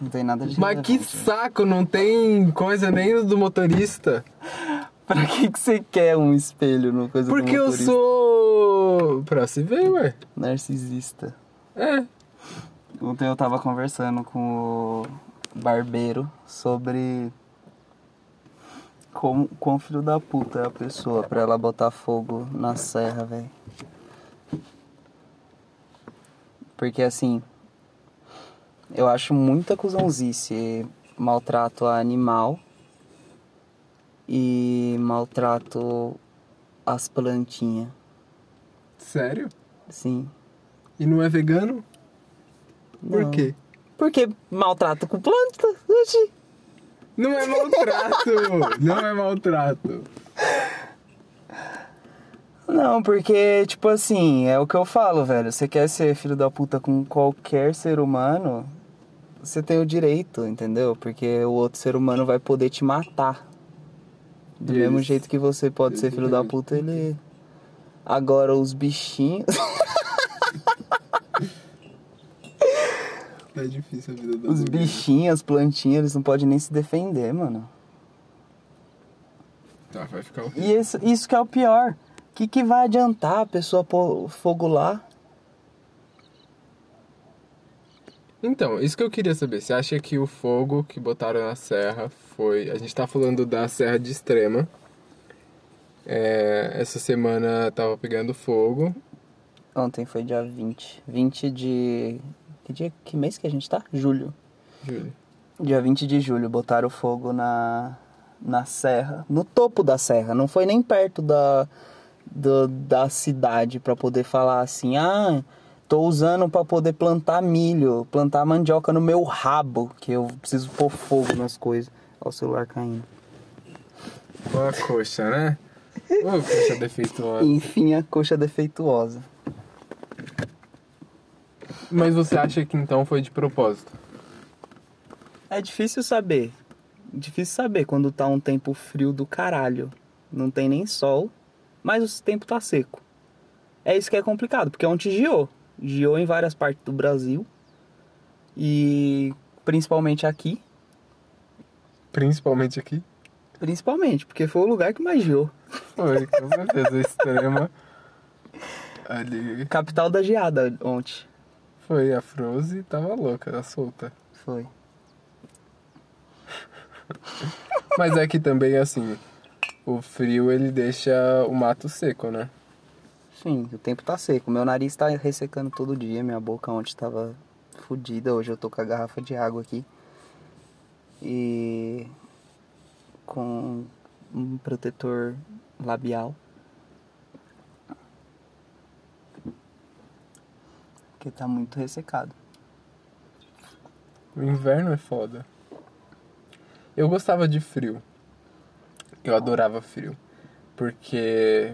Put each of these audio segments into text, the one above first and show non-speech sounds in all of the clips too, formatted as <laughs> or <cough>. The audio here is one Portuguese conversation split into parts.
Não tem nada de Mas que relevante. saco, não tem coisa nem do motorista. <laughs> Pra que, que você quer um espelho no coisa do Porque eu motorista? sou. Pra se ver, ué. Narcisista. É. Ontem eu tava conversando com o barbeiro sobre como, quão filho da puta é a pessoa pra ela botar fogo na serra, velho. Porque assim, eu acho muita cuzãozice maltrato a animal e maltrato as plantinhas. Sério? Sim. E não é vegano? Por Não. quê? Porque maltrato com planta? Oxi. Não é maltrato! não é maltrato. Não, porque, tipo assim, é o que eu falo, velho. Você quer ser filho da puta com qualquer ser humano, você tem o direito, entendeu? Porque o outro ser humano vai poder te matar. Do E mesmo jeito que você pode ser filho da puta, ele. Agora, os bichinhos. <laughs> É difícil a vida da os bichinhos, as plantinhas, eles não podem nem se defender, mano. Tá, vai ficar horrível. E isso, isso que é o pior. O que, que vai adiantar a pessoa pôr fogo lá? Então, isso que eu queria saber. Você acha que o fogo que botaram na serra foi. A gente tá falando da Serra de Extrema. É, essa semana tava pegando fogo. Ontem foi dia 20. 20 de. Que dia? Que mês que a gente tá? Julho. Júlio. Dia 20 de julho botaram fogo na. na serra. No topo da serra. Não foi nem perto da. do- da cidade pra poder falar assim, ah. Tô usando pra poder plantar milho, plantar mandioca no meu rabo, que eu preciso pôr fogo nas coisas. Olha o celular caindo. Com a coxa, né? Ô, coxa defeituosa. Enfim, a coxa defeituosa. Mas você acha que então foi de propósito? É difícil saber. Difícil saber quando tá um tempo frio do caralho. Não tem nem sol, mas o tempo tá seco. É isso que é complicado, porque ontem giou. Giou em várias partes do Brasil. E principalmente aqui. Principalmente aqui? Principalmente, porque foi o lugar que mais giou. Foi, com certeza. Extrema. Ali. Capital da geada ontem. Foi, a Froze tava louca, ela solta. Foi. Mas é que também, assim, o frio ele deixa o mato seco, né? Sim, o tempo tá seco. Meu nariz tá ressecando todo dia. Minha boca ontem tava fodida. Hoje eu tô com a garrafa de água aqui. E com um protetor labial. Porque tá muito ressecado. O inverno é foda. Eu gostava de frio. Eu adorava frio. Porque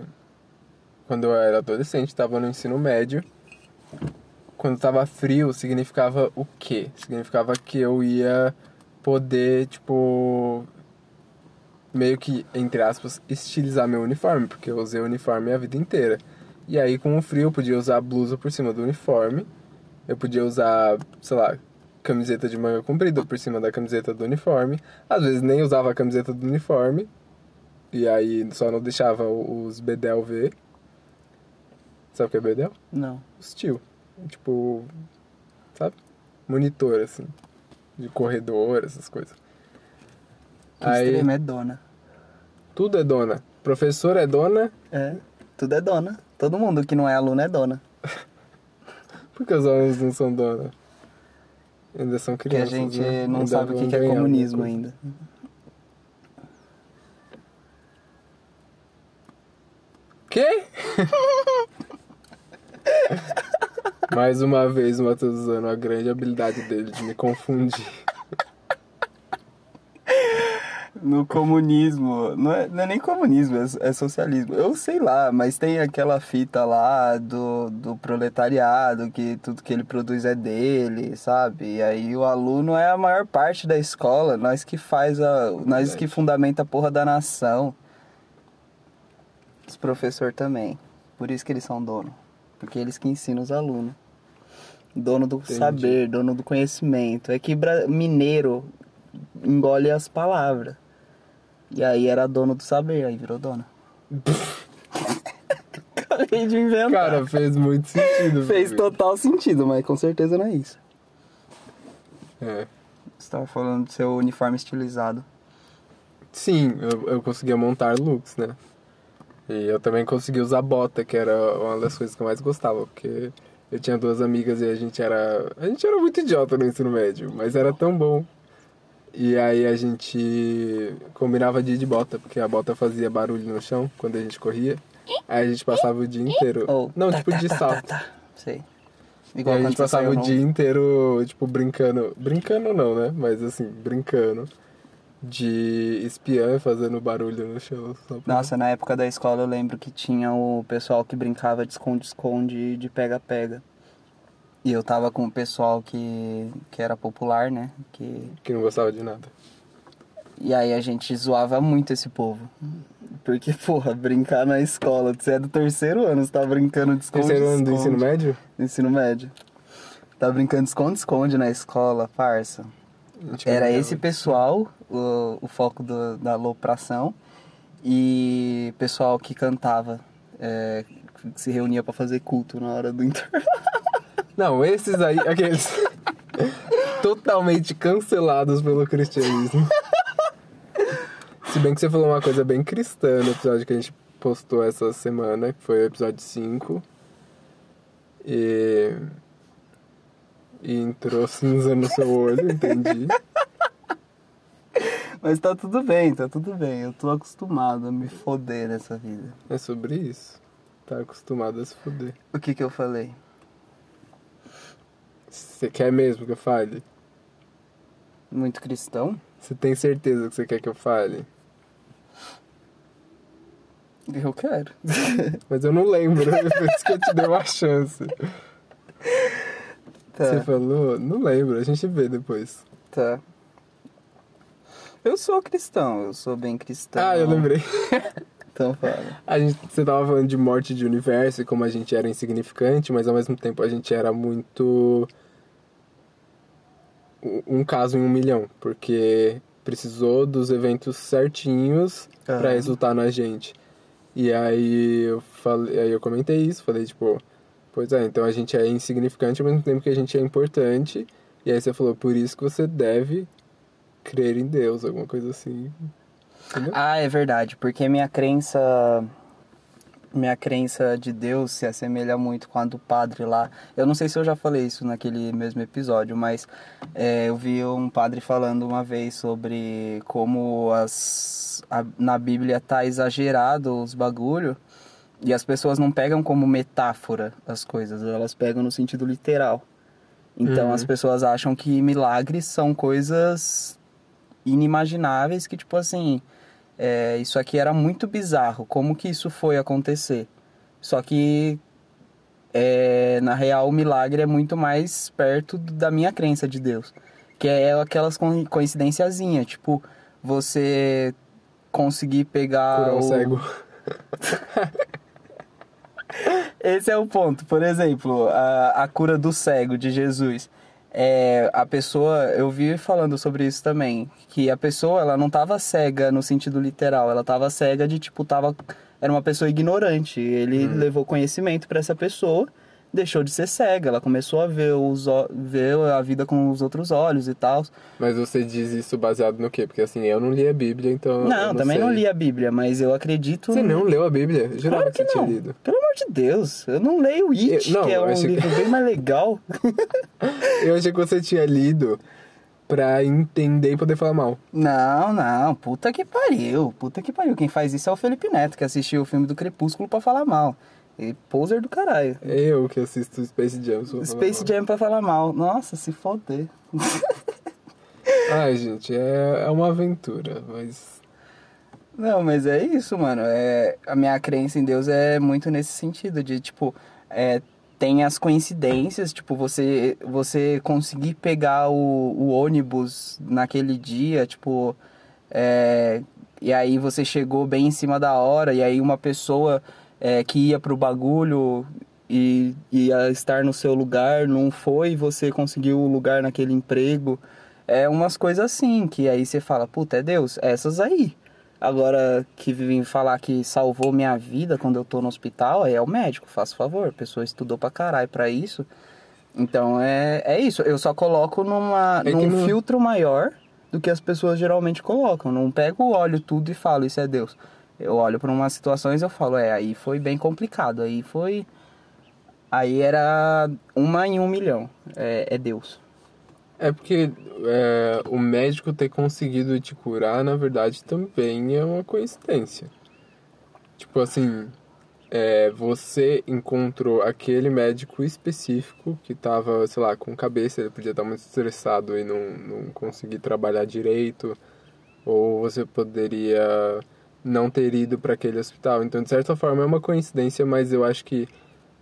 quando eu era adolescente, tava no ensino médio. Quando tava frio, significava o quê? Significava que eu ia poder, tipo, meio que, entre aspas, estilizar meu uniforme, porque eu usei uniforme a vida inteira. E aí, com o frio, eu podia usar blusa por cima do uniforme. Eu podia usar, sei lá, camiseta de manga comprida por cima da camiseta do uniforme. Às vezes nem usava a camiseta do uniforme. E aí só não deixava os bedel ver. Sabe o que é bedel? Não. Os tio. Tipo, sabe? Monitor, assim. De corredor, essas coisas. Que Aí, extremo é dona. tudo é dona. Professor é dona. É, tudo é dona. Todo mundo que não é aluno é dona. <laughs> Por que os alunos não são dona? Ainda são Porque a crianças, gente né? não Ainda sabe o que que é comunismo ainda. Quê? <laughs> <laughs> Mais uma vez o Matheus usando a grande habilidade dele de me confundir. No comunismo, não é, não é nem comunismo, é, é socialismo. Eu sei lá, mas tem aquela fita lá do, do proletariado, que tudo que ele produz é dele, sabe? E aí o aluno é a maior parte da escola, nós que faz a. Nós que fundamenta a porra da nação. Os professores também. Por isso que eles são dono. Porque eles que ensinam os alunos. Dono do saber, dono do conhecimento. É que mineiro engole as palavras. E aí era dono do saber, aí virou dona. <laughs> Acabei de inventar. Cara, fez muito sentido. <laughs> Fez total sentido, mas com certeza não é isso. É. Você tava falando do seu uniforme estilizado. Sim, eu, eu conseguia montar looks, né? E eu também consegui usar bota, que era uma das coisas que eu mais gostava, porque eu tinha duas amigas e a gente era. A gente era muito idiota no ensino médio, mas era tão bom. E aí a gente combinava de ir de bota, porque a bota fazia barulho no chão quando a gente corria. Aí a gente passava o dia inteiro. Ou Não, tá, tipo tá, de tá, salto. tá, tá. Sei. E Igual aí a gente passava o dia inteiro, tipo, brincando. Brincando não, né? Mas assim, brincando. De espiã fazendo barulho no chão. só pra- Nossa, na época da escola eu lembro que tinha o pessoal que brincava de esconde-esconde e de pega-pega. E eu tava com o pessoal que, que era popular, né? Que... Que não gostava de nada. E aí a gente zoava muito esse povo. Porque, porra, brincar na escola. Você é do terceiro ano, você tá brincando de esconde Terceiro ano do ensino médio? Ensino médio. Tá brincando de esconde-esconde na escola, parça. Era esse pessoal, o, o foco do- da alopração. E pessoal que cantava, é, que se reunia pra fazer culto na hora do intervalo. Não, esses aí, aqueles. <laughs> totalmente cancelados pelo cristianismo. Se bem que você falou uma coisa bem cristã no episódio que a gente postou essa semana, que foi o episódio 5. E. E entrou cinza no seu olho, entendi. <laughs> Mas tá tudo bem, tá tudo bem. Eu tô acostumado a me foder nessa vida. É sobre isso. Tá acostumado a se foder. O que que eu falei? Você quer mesmo que eu fale? Muito cristão? Você tem certeza que você quer que eu fale? Eu quero. <laughs> Mas eu não lembro, <laughs> por isso que eu te dei uma chance. Tá, Você falou? Não lembro, a gente vê depois. tá. Eu sou cristão, eu sou bem cristão. Ah, eu lembrei. <laughs> Então fala. A gente, você tava falando de morte de universo e como a gente era insignificante, mas ao mesmo tempo a gente era muito. um- caso em um milhão, porque precisou dos eventos certinhos pra Aham. resultar na gente. E aí eu falei, aí eu comentei isso, falei tipo, pois é, então a gente é insignificante ao mesmo tempo que a gente é importante. E aí você falou, por isso que você deve crer em Deus, alguma coisa assim. Entendeu? Ah, é verdade, porque minha crença minha crença de Deus se assemelha muito com a do padre lá. Eu não sei se eu já falei isso naquele mesmo episódio, mas é, eu vi um padre falando uma vez sobre como as, a- na Bíblia tá exagerado os bagulho e as pessoas não pegam como metáfora as coisas, elas pegam no sentido literal. Então Uhum. as pessoas acham que milagres são coisas inimagináveis que, tipo assim, é, isso aqui era muito bizarro. Como que isso foi acontecer? Só que, é, na real, o milagre é muito mais perto da minha crença de Deus. Que é aquelas co- coincidenciazinhas, tipo, você conseguir pegar Curar o o... cego. <laughs> Esse é o ponto. Por exemplo, a, a cura do cego de Jesus. É, a pessoa, eu vi falando sobre isso também, que a pessoa, ela não tava cega no sentido literal, ela tava cega de tipo, tava, era uma pessoa ignorante. Ele levou conhecimento para essa pessoa, deixou de ser cega, ela começou a ver, os, ver a vida com os outros olhos e tal. Mas você diz isso baseado no quê? Porque assim, eu não li a Bíblia, então. eu Não, também sei. não li a Bíblia, mas eu acredito. Você não leu a Bíblia? Eu Jurava Claro que não. tinha lido. Pelo amor de Deus, eu não leio It, Eu- não, que é um que- livro bem mais legal. <laughs> Eu achei que você tinha lido pra entender e poder falar mal. Não, não, puta que pariu, puta que pariu. Quem faz isso é o Felipe Neto, que assistiu o filme do Crepúsculo pra falar mal. E poser do caralho. Eu que assisto Space Jam. Space mal. Jam pra falar mal. Nossa, se foder. <laughs> Ai, gente, é, é uma aventura, mas. Não, mas é isso, mano. É, a minha crença em Deus é muito nesse sentido, de tipo, é, tem as coincidências, tipo, você, você conseguir pegar o, o ônibus naquele dia, tipo, é, e aí você chegou bem em cima da hora, e aí uma pessoa é, que ia pro bagulho e ia estar no seu lugar, não foi, você conseguiu o lugar naquele emprego. É umas coisas assim, que aí você fala, puta, é Deus, essas aí. Agora, que vim falar que salvou minha vida quando eu tô no hospital, aí é o médico, faça favor. A pessoa estudou pra caralho pra isso. Então, é, é isso. Eu só coloco numa, É num não- filtro maior do que as pessoas geralmente colocam. Não pego, olho tudo e falo, isso é Deus. Eu olho pra umas situações e eu falo, é, aí foi bem complicado. Aí foi... Aí era uma em um milhão. É, é Deus. É porque é, o médico ter conseguido te curar, na verdade, também é uma coincidência. Tipo assim, é, você encontrou aquele médico específico que tava, sei lá, com cabeça, ele podia estar muito estressado e não, não conseguir trabalhar direito, ou você poderia não ter ido para aquele hospital. Então, de certa forma, é uma coincidência, mas eu acho que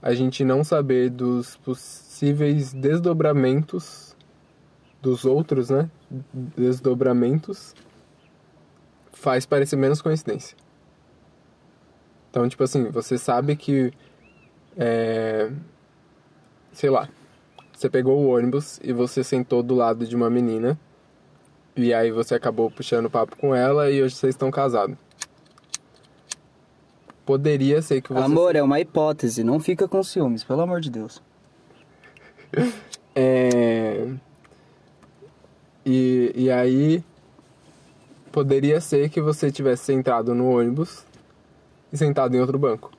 a gente não saber dos possíveis desdobramentos dos outros, né? Desdobramentos faz parecer menos coincidência. Então, tipo assim, você sabe que é, sei lá, você pegou o ônibus e você sentou do lado de uma menina e aí você acabou puxando papo com ela e hoje vocês estão casados. Poderia ser que você Amor, é uma hipótese. Não fica com ciúmes, pelo amor de Deus. <laughs> É... E, e aí, poderia ser que você tivesse sentado no ônibus e sentado em outro banco.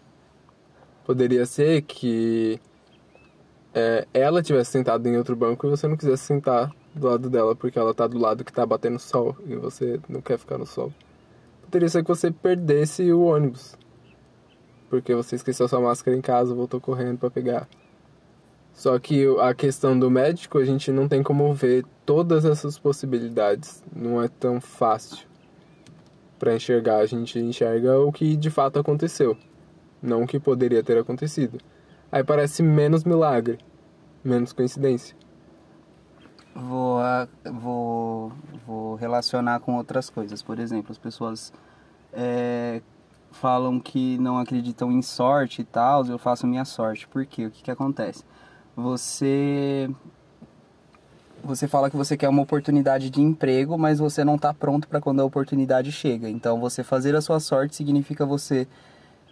Poderia ser que é, ela tivesse sentado em outro banco e você não quisesse sentar do lado dela porque ela tá do lado que tá batendo sol e você não quer ficar no sol. Poderia ser que você perdesse o ônibus. Porque você esqueceu sua máscara em casa, voltou correndo pra pegar. Só que a questão do médico, a gente não tem como ver todas essas possibilidades. Não é tão fácil para enxergar. A gente enxerga o que de fato aconteceu, não o que poderia ter acontecido. Aí parece menos milagre, menos coincidência. Vou, ah, vou, vou relacionar com outras coisas. Por exemplo, as pessoas é, falam que não acreditam em sorte e tal. Eu faço minha sorte. Por quê? O que, que acontece? Você você fala que você quer uma oportunidade de emprego, mas você não está pronto para quando a oportunidade chega. Então, você fazer a sua sorte significa você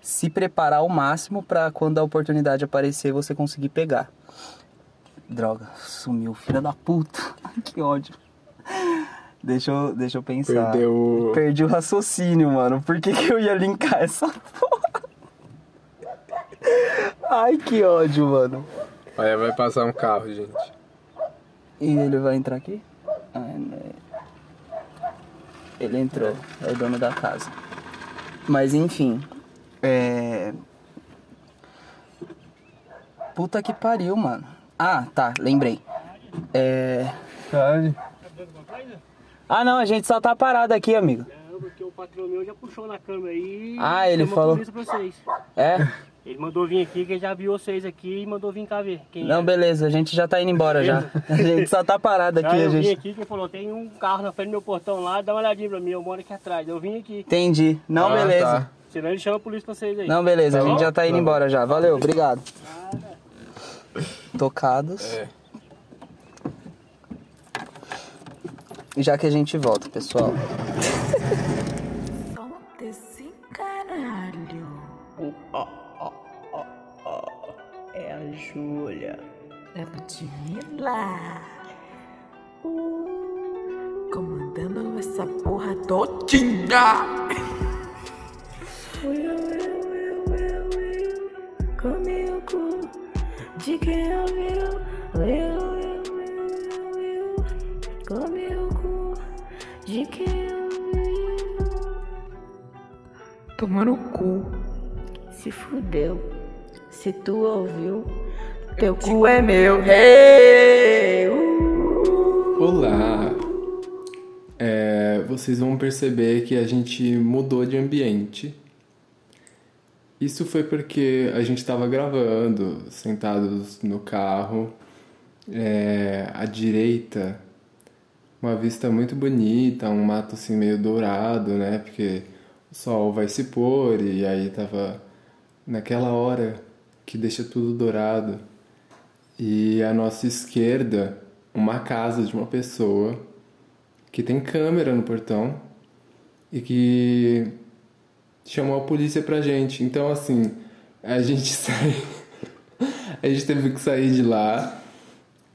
se preparar ao máximo para quando a oportunidade aparecer você conseguir pegar. Droga, sumiu, filha da puta. <laughs> que ódio. Deixa eu, deixa eu pensar. Perdeu Perdi o raciocínio, mano. Por que, que eu ia linkar essa <laughs> porra? Ai, que ódio, mano. Olha, vai passar um carro, gente. E ele vai entrar aqui? Ah, né? Ele entrou, é o dono da casa. Mas enfim, é. Puta que pariu, mano. Ah, tá, lembrei. É. Sabe? Ah, não, a gente só tá parado aqui, amigo. Não, porque o patrão meu já puxou na câmera aí. Ah, ele falou- a polícia pra vocês. É? Ele mandou vir aqui, que ele já viu vocês aqui e mandou vir cá ver. Quem Não, é. beleza, a gente já tá indo embora já. <laughs> A gente só tá parado aqui, Aí a eu vim gente. aqui que falou, tem um carro na frente do meu portão lá, dá uma olhadinha pra mim, eu moro aqui atrás. Eu vim aqui. Entendi. Não, Ah, beleza. tá. Senão ele chama a polícia pra vocês aí. Não, beleza, a Tá gente bom? já tá indo Tá embora já. Valeu, obrigado. Tocados. É. Já que a gente volta, pessoal. Som desse caralho. É a Júlia. É Ludmilla. Uh, comandando essa porra todinha. Will, will, will, will, will. Comigo, de quem ouviu? De quem ouviu? Toma no cu. Se fudeu. Se tu ouviu, teu cu é meu. Hey! Uh! Olá! É, vocês vão perceber que a gente mudou de ambiente. Isso foi porque a gente estava gravando, sentados no carro, é, à direita, uma vista muito bonita, um mato assim meio dourado, né? Porque o sol vai se pôr e aí tava naquela hora que deixa tudo dourado. E à nossa esquerda, uma casa de uma pessoa que tem câmera no portão e que chamou a polícia pra gente. Então, assim, a gente <laughs> sai. a gente teve que sair de lá.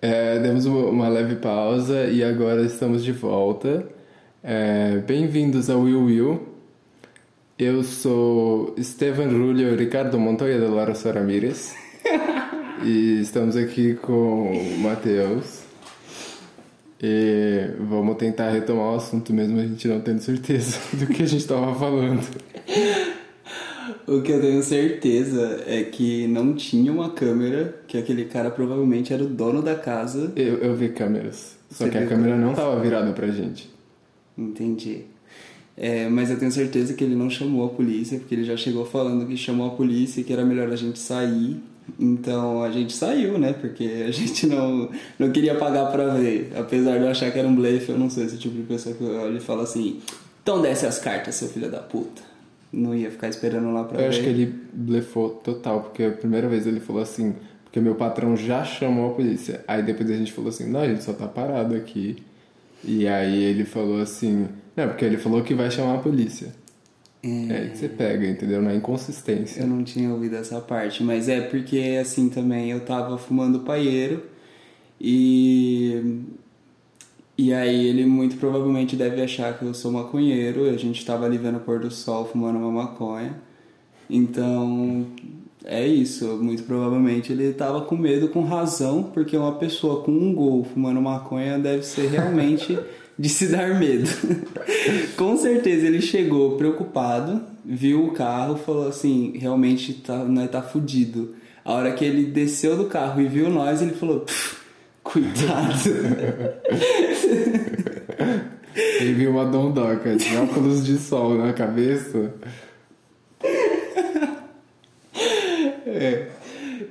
É, demos uma, leve pausa e agora estamos de volta. É, Bem-vindos ao Will Will. Eu sou Esteban Rulio Ricardo Montoya de Lara Ramírez. e estamos aqui com o Matheus. E vamos tentar retomar o assunto mesmo a gente não tendo certeza <laughs> do que a gente estava falando. O que eu tenho certeza é que não tinha uma câmera, que aquele cara provavelmente era o dono da casa. Eu, eu vi câmeras, só Você que a câmera não estava virada pra gente. Entendi. É, mas eu tenho certeza que ele não chamou a polícia, porque ele já chegou falando que chamou a polícia e que era melhor a gente sair. Então a gente saiu, né? Porque a <laughs> gente não, não queria pagar pra ver. Apesar de eu achar que era um blefe, eu não sou esse tipo de pessoa que olha e fala assim: então desce as cartas, seu filho da puta. Não ia ficar esperando lá pra Eu ver. acho que ele blefou total, porque a primeira vez ele falou assim, porque meu patrão já chamou a polícia. Aí depois a gente falou assim, não, a gente só tá parado aqui. E aí ele falou assim, não, porque ele falou que vai chamar a polícia. É, aí que você pega, entendeu? Na inconsistência. Eu não tinha ouvido essa parte, mas é porque assim também eu tava fumando paieiro e e aí ele muito provavelmente deve achar que eu sou maconheiro, a gente tava ali vendo o pôr do sol fumando uma maconha. Então, é isso, muito provavelmente ele tava com medo com razão, porque uma pessoa com um gol fumando maconha deve ser realmente <laughs> de se dar medo. <laughs> com certeza ele chegou preocupado, viu o carro, falou assim, realmente tá, nós tá fudido. A hora que ele desceu do carro e viu nós, ele falou, "Pff, cuidado. Ele viu uma dondoca de óculos de sol na cabeça. É.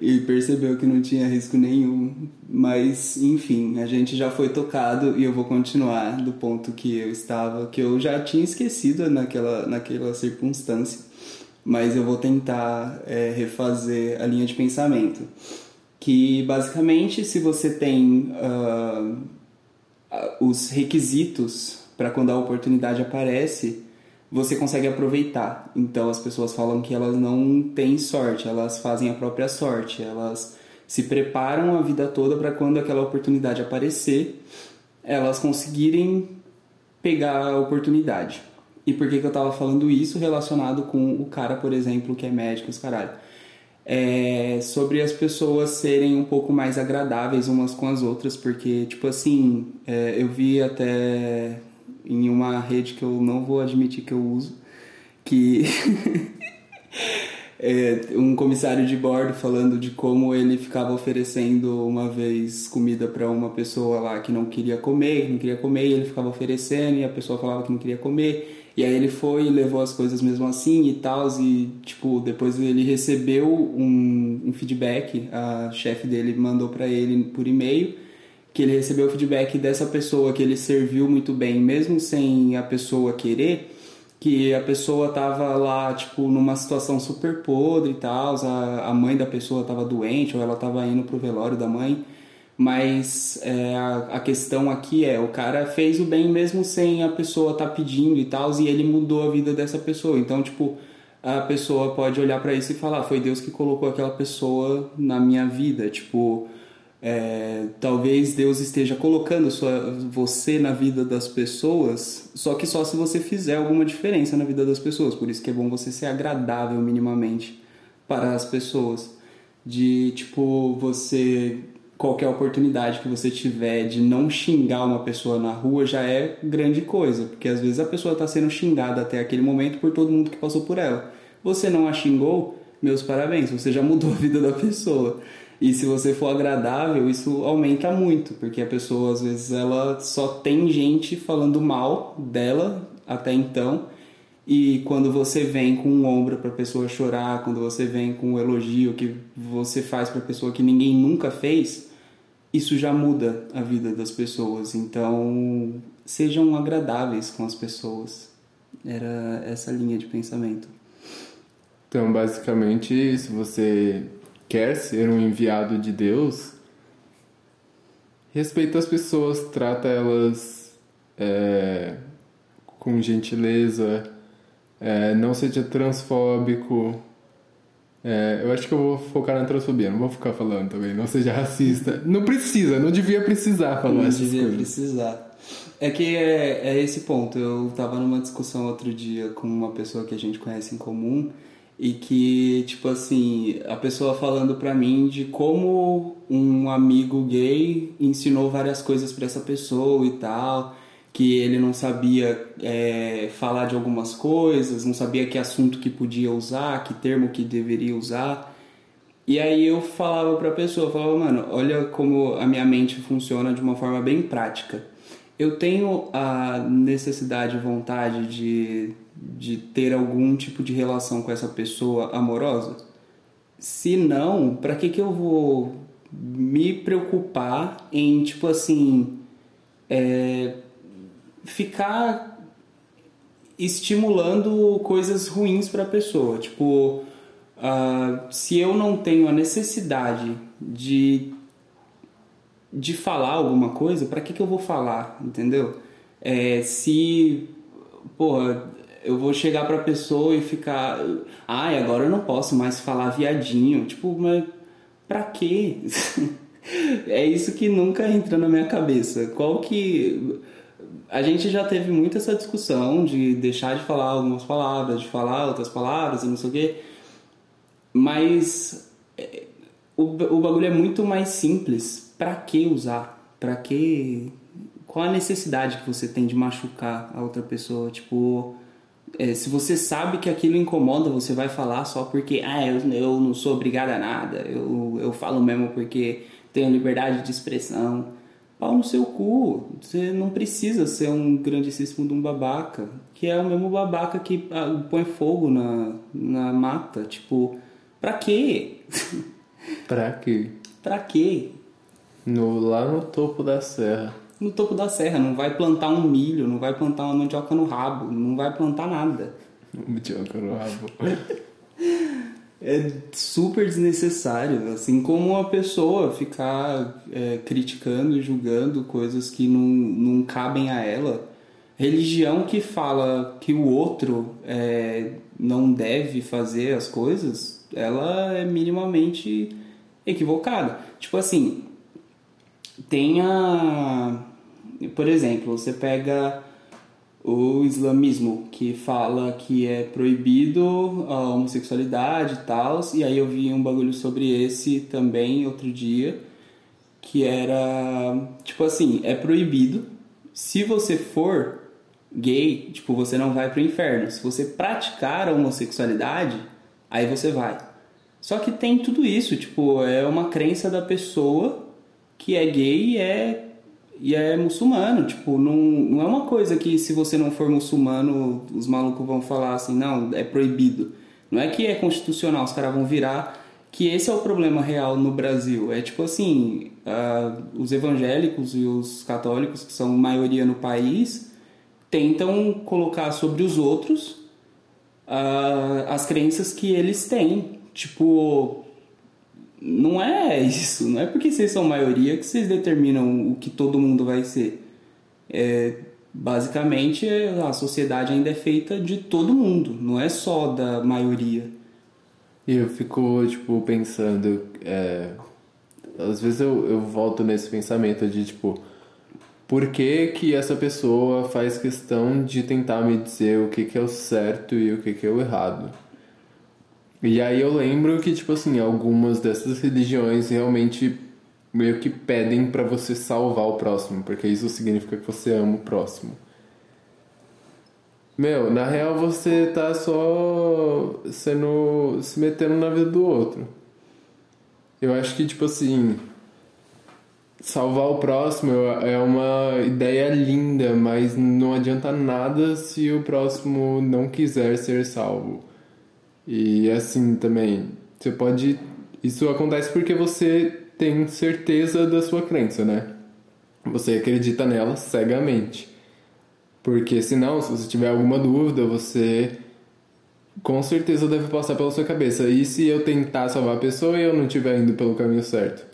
E percebeu que não tinha risco nenhum. Mas, enfim, a gente já foi tocado e eu vou continuar do ponto que eu estava, que eu já tinha esquecido naquela, naquela circunstância. Mas eu vou tentar é, refazer a linha de pensamento. Que basicamente, se você tem ah, os requisitos para quando a oportunidade aparece, você consegue aproveitar. Então as pessoas falam que elas não têm sorte, elas fazem a própria sorte, elas se preparam a vida toda para quando aquela oportunidade aparecer, elas conseguirem pegar a oportunidade. E por que, que eu tava falando isso relacionado com o cara, por exemplo, que é médico, os caralho? É sobre as pessoas serem um pouco mais agradáveis umas com as outras, porque, tipo assim, é, eu vi até em uma rede que eu não vou admitir que eu uso, que <laughs> é, um comissário de bordo falando de como ele ficava oferecendo uma vez comida para uma pessoa lá que não queria comer, não queria comer, e ele ficava oferecendo e a pessoa falava que não queria comer. E aí ele foi e levou as coisas mesmo assim e tal, e tipo, depois ele recebeu um, um feedback, a chefe dele mandou para ele por e-mail, que ele recebeu o feedback dessa pessoa que ele serviu muito bem, mesmo sem a pessoa querer, que a pessoa tava lá, tipo, numa situação super podre e tal, a, a mãe da pessoa tava doente ou ela tava indo pro velório da mãe, mas é, a, a questão aqui é, o cara fez o bem mesmo sem a pessoa estar tá pedindo e tal, e ele mudou a vida dessa pessoa, então, tipo, a pessoa pode olhar para isso e falar, foi Deus que colocou aquela pessoa na minha vida, tipo... É, talvez Deus esteja colocando sua, você na vida das pessoas, só que só se você fizer alguma diferença na vida das pessoas. Por isso que é bom você ser agradável minimamente para as pessoas. De tipo, você. Qualquer oportunidade que você tiver de não xingar uma pessoa na rua já é grande coisa, porque às vezes a pessoa está sendo xingada até aquele momento por todo mundo que passou por ela. Você não a xingou, meus parabéns, você já mudou a vida da pessoa. E se você for agradável, isso aumenta muito, porque a pessoa às vezes ela só tem gente falando mal dela até então. E quando você vem com um ombro para a pessoa chorar, quando você vem com um elogio que você faz para a pessoa que ninguém nunca fez, isso já muda a vida das pessoas. Então, sejam agradáveis com as pessoas. Era essa linha de pensamento. Então, basicamente, se você quer ser um enviado de Deus, respeita as pessoas, trata elas é, com gentileza, é, não seja transfóbico. É, eu acho que eu vou focar na transfobia, não vou ficar falando também, não seja racista. <laughs> Não precisa, não devia precisar falar Não devia coisas. precisar. É que é, é esse ponto. Eu tava numa discussão outro dia com uma pessoa que a gente conhece em comum e que, tipo assim, a pessoa falando pra mim de como um amigo gay ensinou várias coisas pra essa pessoa e tal, que ele não sabia é, falar de algumas coisas, não sabia que assunto que podia usar, que termo que deveria usar. E aí eu falava pra pessoa, eu falava, mano, olha como a minha mente funciona de uma forma bem prática. Eu tenho a necessidade, vontade de, de ter algum tipo de relação com essa pessoa amorosa? Se não, pra que que eu vou me preocupar em, tipo assim, é, ficar estimulando coisas ruins para a pessoa. Tipo, ah, se eu não tenho a necessidade de de falar alguma coisa, para que que eu vou falar, entendeu? É, se, porra, eu vou chegar pra pessoa e ficar, ai, agora eu não posso mais falar viadinho, tipo, mas pra quê? <laughs> é isso que nunca entra na minha cabeça. Qual que a gente já teve muito essa discussão de deixar de falar algumas palavras, de falar outras palavras e não sei o quê. Mas é, o, o bagulho é muito mais simples. Pra que usar? Pra que. Qual a necessidade que você tem de machucar a outra pessoa? Tipo, é, se você sabe que aquilo incomoda, você vai falar só porque, ah, eu, eu não sou obrigada a nada, eu, eu falo mesmo porque tenho liberdade de expressão. Pau no seu cu. Você não precisa ser um grandíssimo de um babaca. Que é o mesmo babaca que ah, põe fogo na, na mata. Tipo, pra quê? <laughs> Pra quê? pra quê? No, lá no topo da serra. No topo da serra, não vai plantar um milho, não vai plantar uma mandioca no rabo, não vai plantar nada. Mandioca no rabo. <laughs> É super desnecessário, assim como uma pessoa ficar é, criticando e julgando coisas que não, não cabem a ela. Religião que fala que o outro é, não deve fazer as coisas, ela é minimamente equivocada. Tipo assim, tem a. Por exemplo, você pega o islamismo, que fala que é proibido a homossexualidade e tal, e aí eu vi um bagulho sobre esse também outro dia, que era tipo assim, é proibido. Se você for gay, tipo, você não vai pro inferno. Se você praticar a homossexualidade, aí você vai. Só que tem tudo isso, tipo, é uma crença da pessoa que é gay e é e é muçulmano, tipo, não, não é uma coisa que se você não for muçulmano, os malucos vão falar assim, não, é proibido. Não é que é constitucional, os caras vão virar que esse é o problema real no Brasil. É tipo assim, ah, os evangélicos e os católicos, que são maioria no país, tentam colocar sobre os outros ah, as crenças que eles têm. Tipo, não é isso. Não é porque vocês são maioria que vocês determinam o que todo mundo vai ser. É, basicamente, a sociedade ainda é feita de todo mundo, não é só da maioria. E eu fico, tipo, pensando. é, às vezes eu, eu volto nesse pensamento de, tipo, por que, que essa pessoa faz questão de tentar me dizer o que, que é o certo e o que, que é o errado? E aí eu lembro que, tipo assim, algumas dessas religiões realmente meio que pedem pra você salvar o próximo, porque isso significa que você ama o próximo. Meu, na real você tá só sendo. se metendo na vida do outro. Eu acho que, tipo assim. Salvar o próximo é uma ideia linda, mas não adianta nada se o próximo não quiser ser salvo. E assim também, você pode. Isso acontece porque você tem certeza da sua crença, né? Você acredita nela cegamente. Porque senão, se você tiver alguma dúvida, você com certeza deve passar pela sua cabeça. E se eu tentar salvar a pessoa e eu não estiver indo pelo caminho certo?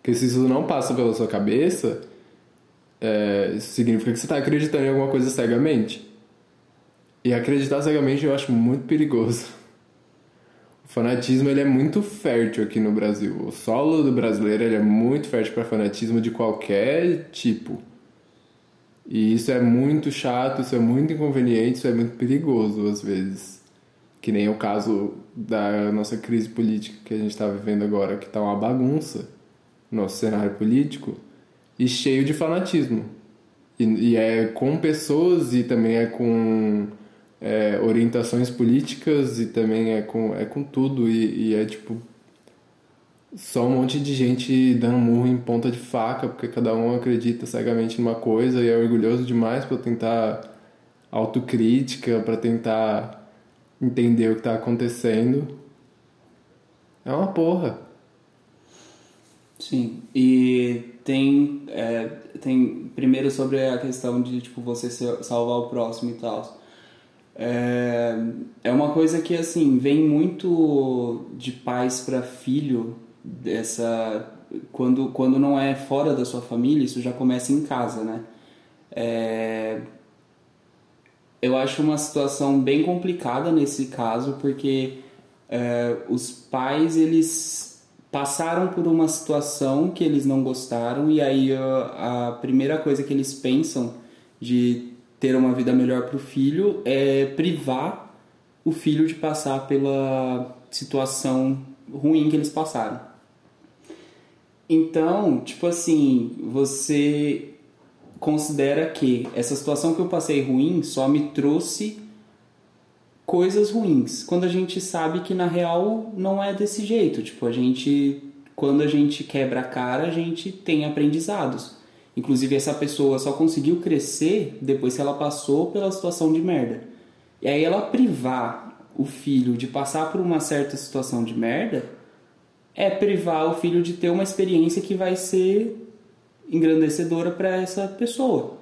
Porque se isso não passa pela sua cabeça, é, isso significa que você está acreditando em alguma coisa cegamente. E acreditar cegamente eu acho muito perigoso. Fanatismo ele é muito fértil aqui no Brasil. O solo do brasileiro ele é muito fértil para fanatismo de qualquer tipo. E isso é muito chato, isso é muito inconveniente, isso é muito perigoso às vezes. Que nem o caso da nossa crise política que a gente está vivendo agora, que está uma bagunça, nosso cenário político, e cheio de fanatismo. E, e é com pessoas e também é com é, orientações políticas e também é com, é com tudo. E, e é tipo só um monte de gente dando murro em ponta de faca, porque cada um acredita cegamente numa coisa e é orgulhoso demais para tentar autocrítica, para tentar entender o que está acontecendo. É uma porra. Sim, e tem, é, tem primeiro sobre a questão de tipo você salvar o próximo e tal. É, é uma coisa que assim vem muito de pais para filho dessa quando quando não é fora da sua família isso já começa em casa, né? É, eu acho uma situação bem complicada nesse caso porque é, os pais eles passaram por uma situação que eles não gostaram e aí a, a primeira coisa que eles pensam de ter uma vida melhor para o filho é privar o filho de passar pela situação ruim que eles passaram. Então, tipo assim, você considera que essa situação que eu passei ruim só me trouxe coisas ruins, quando a gente sabe que na real não é desse jeito. Tipo, a gente quando a gente quebra a cara, a gente tem aprendizados. Inclusive essa pessoa só conseguiu crescer depois que ela passou pela situação de merda. E aí ela privar o filho de passar por uma certa situação de merda é privar o filho de ter uma experiência que vai ser engrandecedora para essa pessoa.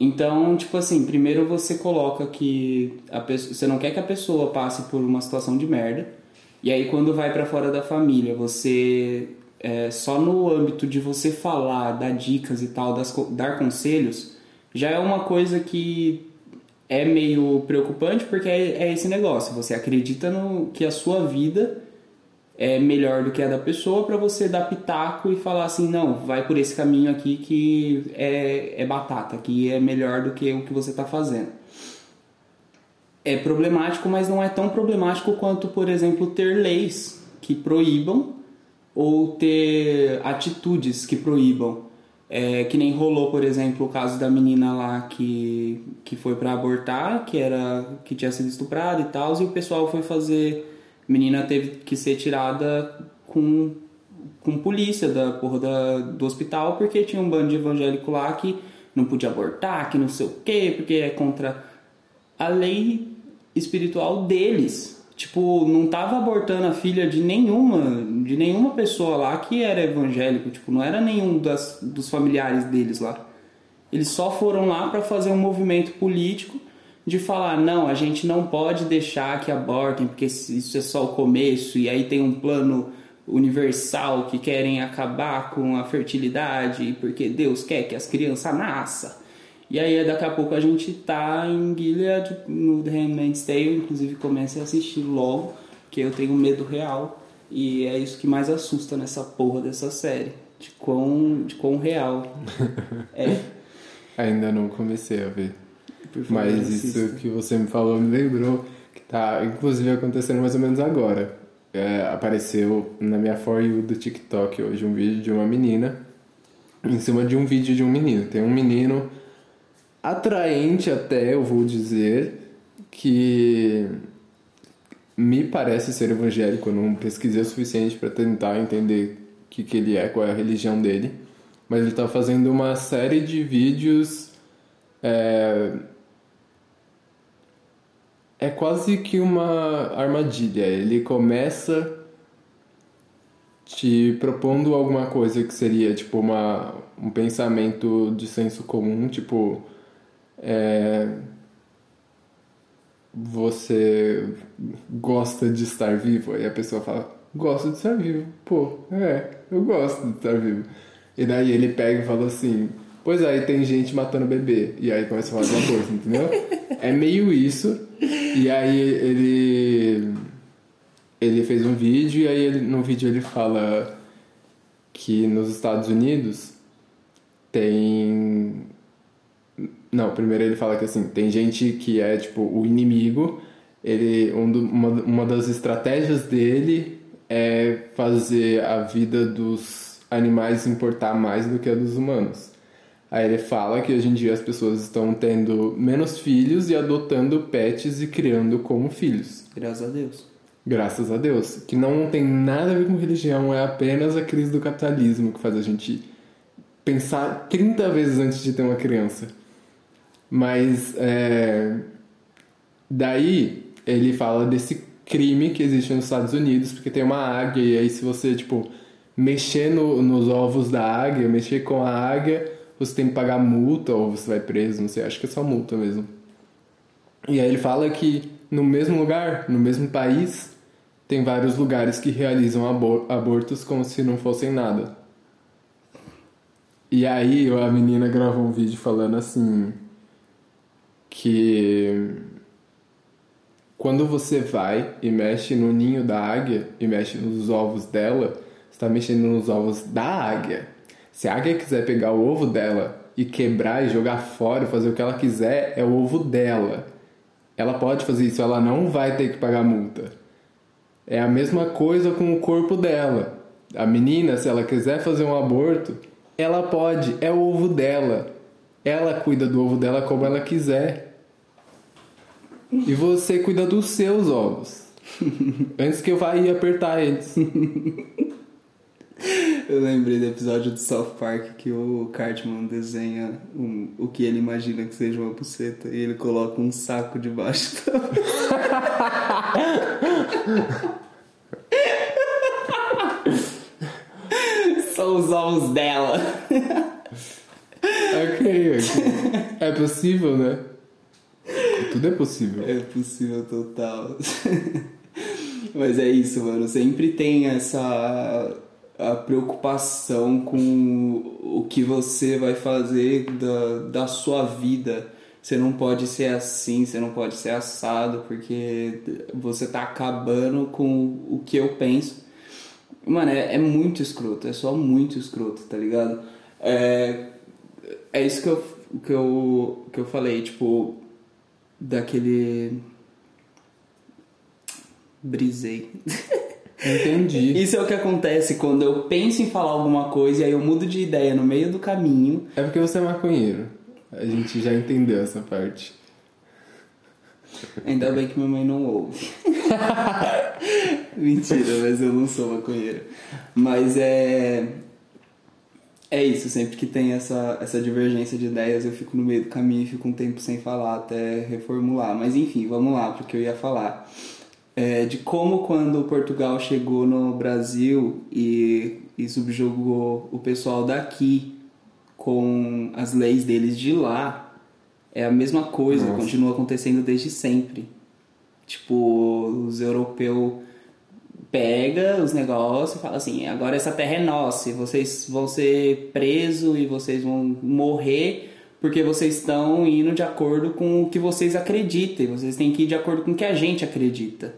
Então, tipo assim, primeiro você coloca que a pessoa, você não quer que a pessoa passe por uma situação de merda. E aí quando vai para fora da família, você é, só no âmbito de você falar, dar dicas e tal, das, dar conselhos, já é uma coisa que é meio preocupante porque é, é esse negócio. Você acredita no que a sua vida é melhor do que a da pessoa para você dar pitaco e falar assim, não, vai por esse caminho aqui que é, é batata, que é melhor do que o que você está fazendo. É problemático, mas não é tão problemático quanto, por exemplo, ter leis que proíbam ou ter atitudes que proíbam. É, que nem rolou, por exemplo, o caso da menina lá que, que foi para abortar, que era que tinha sido estuprada e tal, e o pessoal foi fazer menina teve que ser tirada com, com polícia da porra da, do hospital porque tinha um bando de evangélico lá que não podia abortar, que não sei o quê, porque é contra a lei espiritual deles. Tipo, não tava abortando a filha de nenhuma, de nenhuma pessoa lá que era evangélico, tipo, não era nenhum das, dos familiares deles lá. Eles só foram lá para fazer um movimento político de falar, não, a gente não pode deixar que abortem, porque isso é só o começo, e aí tem um plano universal que querem acabar com a fertilidade, porque Deus quer que as crianças nasçam. E aí daqui a pouco a gente tá em Gilead, no The Handmaid's Tale, inclusive comece a assistir logo, porque eu tenho medo real. E é isso que mais assusta nessa porra dessa série. De quão, de quão real <laughs> é. Ainda não comecei a ver. Mas isso que você me falou me lembrou que tá, inclusive, acontecendo mais ou menos agora. É, apareceu na minha For You do TikTok hoje um vídeo de uma menina em cima de um vídeo de um menino. Tem um menino atraente até, eu vou dizer, que me parece ser evangélico. Eu não pesquisei o suficiente para tentar entender o que, que ele é, qual é a religião dele. Mas ele está fazendo uma série de vídeos é, é quase que uma armadilha. Ele começa te propondo alguma coisa que seria tipo uma, um pensamento de senso comum, tipo é, você gosta de estar vivo? Aí a pessoa fala, gosto de estar vivo. Pô, é, eu gosto de estar vivo. E daí ele pega e fala assim, pois é, aí tem gente matando bebê. E aí começa a falar de aborto, entendeu? É meio isso. E aí ele. Ele fez um vídeo e aí ele- no vídeo ele fala que nos Estados Unidos tem. Não, primeiro ele fala que assim, tem gente que é tipo o inimigo, ele, um do- uma, uma das estratégias dele é fazer a vida dos animais importar mais do que a dos humanos. Aí ele fala que hoje em dia as pessoas estão tendo menos filhos e adotando pets e criando como filhos. Graças a Deus. Graças a Deus. Que não tem nada a ver com religião, é apenas a crise do capitalismo que faz a gente pensar 30 vezes antes de ter uma criança. Mas é, daí ele fala desse crime que existe nos Estados Unidos, porque tem uma águia, e aí se você, tipo, mexer no- nos ovos da águia, mexer com a águia, você tem que pagar multa ou você vai preso, não sei, acho que é só multa mesmo. E aí ele fala que no mesmo lugar, no mesmo país, tem vários lugares que realizam abor- abortos como se não fossem nada. E aí a menina gravou um vídeo falando assim que quando você vai e mexe no ninho da águia e mexe nos ovos dela, está mexendo nos ovos da águia. Se a águia quiser pegar o ovo dela e quebrar e jogar fora, fazer o que ela quiser, é o ovo dela. Ela pode fazer isso, ela não vai ter que pagar multa. É a mesma coisa com o corpo dela. A menina, se ela quiser fazer um aborto, ela pode, é o ovo dela. Ela cuida do ovo dela como ela quiser. E você cuida dos seus ovos. <laughs> Antes que eu vá ir apertar eles. <laughs> Eu lembrei do episódio do South Park que o Cartman desenha um- o que ele imagina que seja uma buceta e ele coloca um saco debaixo da... <laughs> São os ovos dela. Ok, ok. É possível, né? Tudo é possível. É possível total. Mas é isso, mano. Sempre tem essa a preocupação com o que você vai fazer da, da sua vida. Você não pode ser assim, você não pode ser assado, porque você tá acabando com o que eu penso. Mano, é, é muito escroto, é só muito escroto, tá ligado? É, é isso que eu, que, eu, que eu falei, tipo, daquele. Brisei. Entendi. <laughs> Isso é o que acontece quando eu penso em falar alguma coisa e aí eu mudo de ideia no meio do caminho. É porque você é maconheiro. A gente já entendeu essa parte. Ainda bem que minha mãe não ouve. <laughs> Mentira, mas eu não sou maconheiro. Mas é. É isso, sempre que tem essa, essa divergência de ideias, eu fico no meio do caminho e fico um tempo sem falar até reformular. Mas enfim, vamos lá, porque eu ia falar. É, de como quando Portugal chegou no Brasil e, e subjugou o pessoal daqui com as leis deles de lá, é a mesma coisa, Nossa. continua acontecendo desde sempre. Tipo, os europeus pega os negócios e fala assim, agora essa terra é nossa, e vocês vão ser presos e vocês vão morrer porque vocês estão indo de acordo com o que vocês acreditam, e vocês têm que ir de acordo com o que a gente acredita.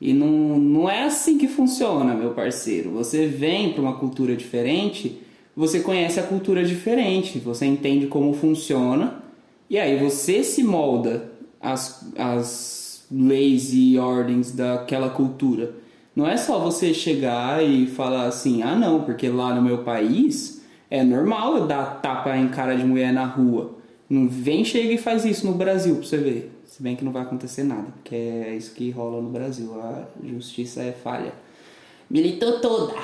E não, não é assim que funciona, meu parceiro. Você vem para uma cultura diferente, você conhece a cultura diferente, você entende como funciona, e aí você se molda as, as leis e ordens daquela cultura. Não é só você chegar e falar assim, ah não, porque lá no meu país é normal eu dar tapa em cara de mulher na rua. Não vem, chega e faz isso no Brasil pra você ver. Se bem que não vai acontecer nada, porque é isso que rola no Brasil. A justiça é falha. Militou toda.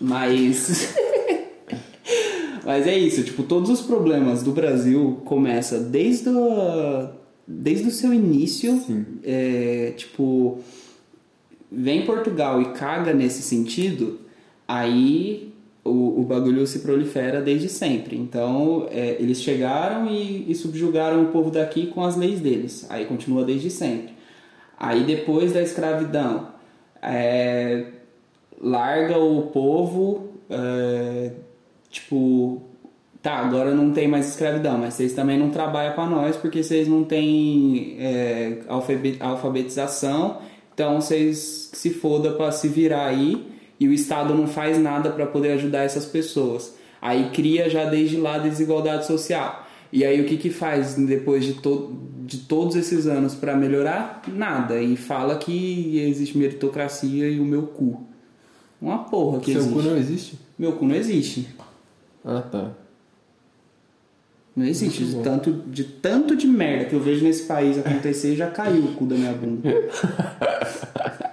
Mas. <laughs> Mas é isso, tipo, todos os problemas do Brasil começa desde o, desde o seu início. Sim. É, tipo, vem Portugal e caga nesse sentido, aí o, o bagulho se prolifera desde sempre. Então, é, eles chegaram e, e subjugaram o povo daqui com as leis deles. Aí continua desde sempre. Aí depois da escravidão, é, larga o povo, é, tipo, tá, agora não tem mais escravidão, mas vocês também não trabalham para nós porque vocês não têm é, alfabe- alfabetização, então vocês se foda para se virar aí e o Estado não faz nada para poder ajudar essas pessoas. Aí cria já desde lá desigualdade social. E aí o que que faz depois de, to de todos esses anos para melhorar? Nada. E fala que existe meritocracia e o meu cu. Uma porra que Seu existe. cu não existe? Meu cu não existe. Ah, tá. Não existe. De tanto, de tanto de merda que eu vejo nesse país acontecer, já caiu o cu da minha bunda. <laughs>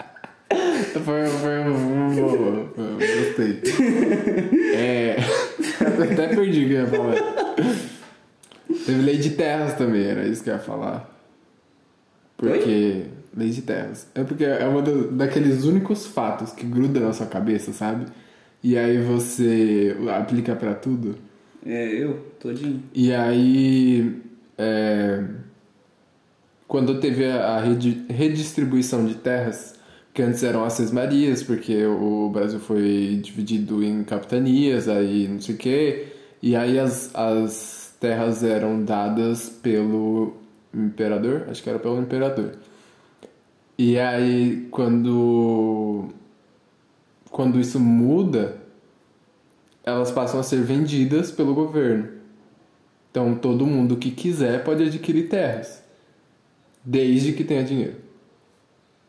Foi, foi um boa. Gostei. É. <laughs> Até perdi o que eu ia falar. Teve lei de terras também, era isso que eu ia falar. Porque. Lei de terras. É porque é uma do- daqueles únicos fatos que gruda na sua cabeça, sabe? E aí você aplica pra tudo. É, eu, todinho. E aí, é, quando teve a a redi- redistribuição de terras, que antes eram as Seis Marias, porque o Brasil foi dividido em capitanias, aí não sei o quê, e aí as, as terras eram dadas pelo imperador, acho que era pelo imperador. E aí, quando, quando isso muda, elas passam a ser vendidas pelo governo. Então todo mundo que quiser pode adquirir terras, desde que tenha dinheiro.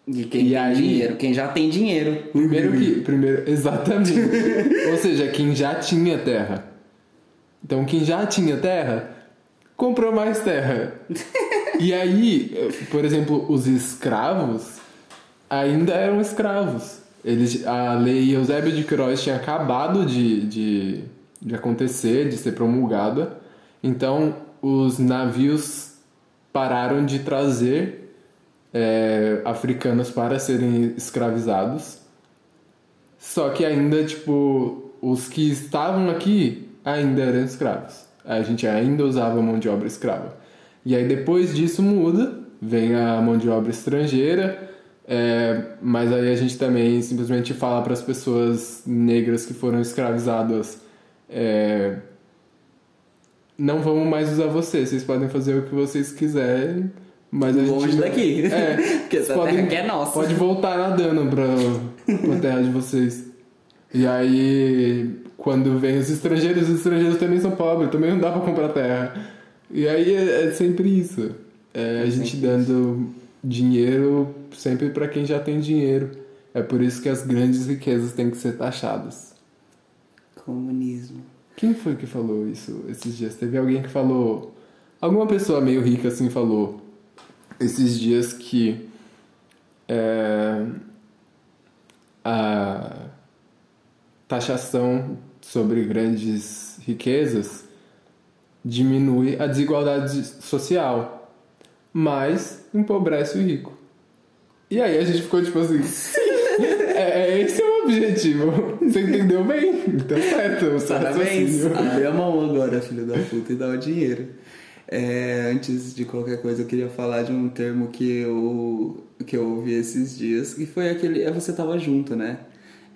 De quem E tem aí- dinheiro. Quem já tem dinheiro. Primeiro <laughs> que, primeiro, exatamente. Ou seja, quem já tinha terra. Então quem já tinha terra comprou mais terra. E aí, por exemplo, os escravos ainda eram escravos. Eles, a lei Eusébio de Queiroz tinha acabado de, de, de acontecer, de ser promulgada. Então, os navios pararam de trazer é, africanos para serem escravizados. Só que ainda, tipo, os que estavam aqui ainda eram escravos. A gente ainda usava mão de obra escrava. E aí depois disso muda, vem a mão de obra estrangeira, é, mas aí a gente também simplesmente fala para as pessoas negras que foram escravizadas: é, não vamos mais usar vocês, vocês podem fazer o que vocês quiserem, mas a Longe gente. daqui. <laughs> É, <laughs> Porque essa podem- terra aqui é nossa. Pode voltar nadando pra, pra terra de vocês. E aí, quando vem os estrangeiros, os estrangeiros também são pobres, também não dá pra comprar terra. E aí é, é sempre isso. É, a gente dando dinheiro sempre pra quem já tem dinheiro. É por isso que as grandes riquezas têm que ser taxadas. Comunismo. Quem foi que falou isso esses dias? Teve alguém que falou. Alguma pessoa meio rica assim falou esses dias que é, a taxação sobre grandes riquezas diminui a desigualdade social, mas empobrece o rico. E aí a gente ficou tipo assim. <laughs> é, é esse é o objetivo. Você entendeu bem? Então certo. o seu Parabéns. raciocínio. Abre a mão agora, filho da puta, e dá o dinheiro. É, antes de qualquer coisa, eu queria falar de um termo que eu, que eu ouvi esses dias, que foi aquele. É, você tava junto, né?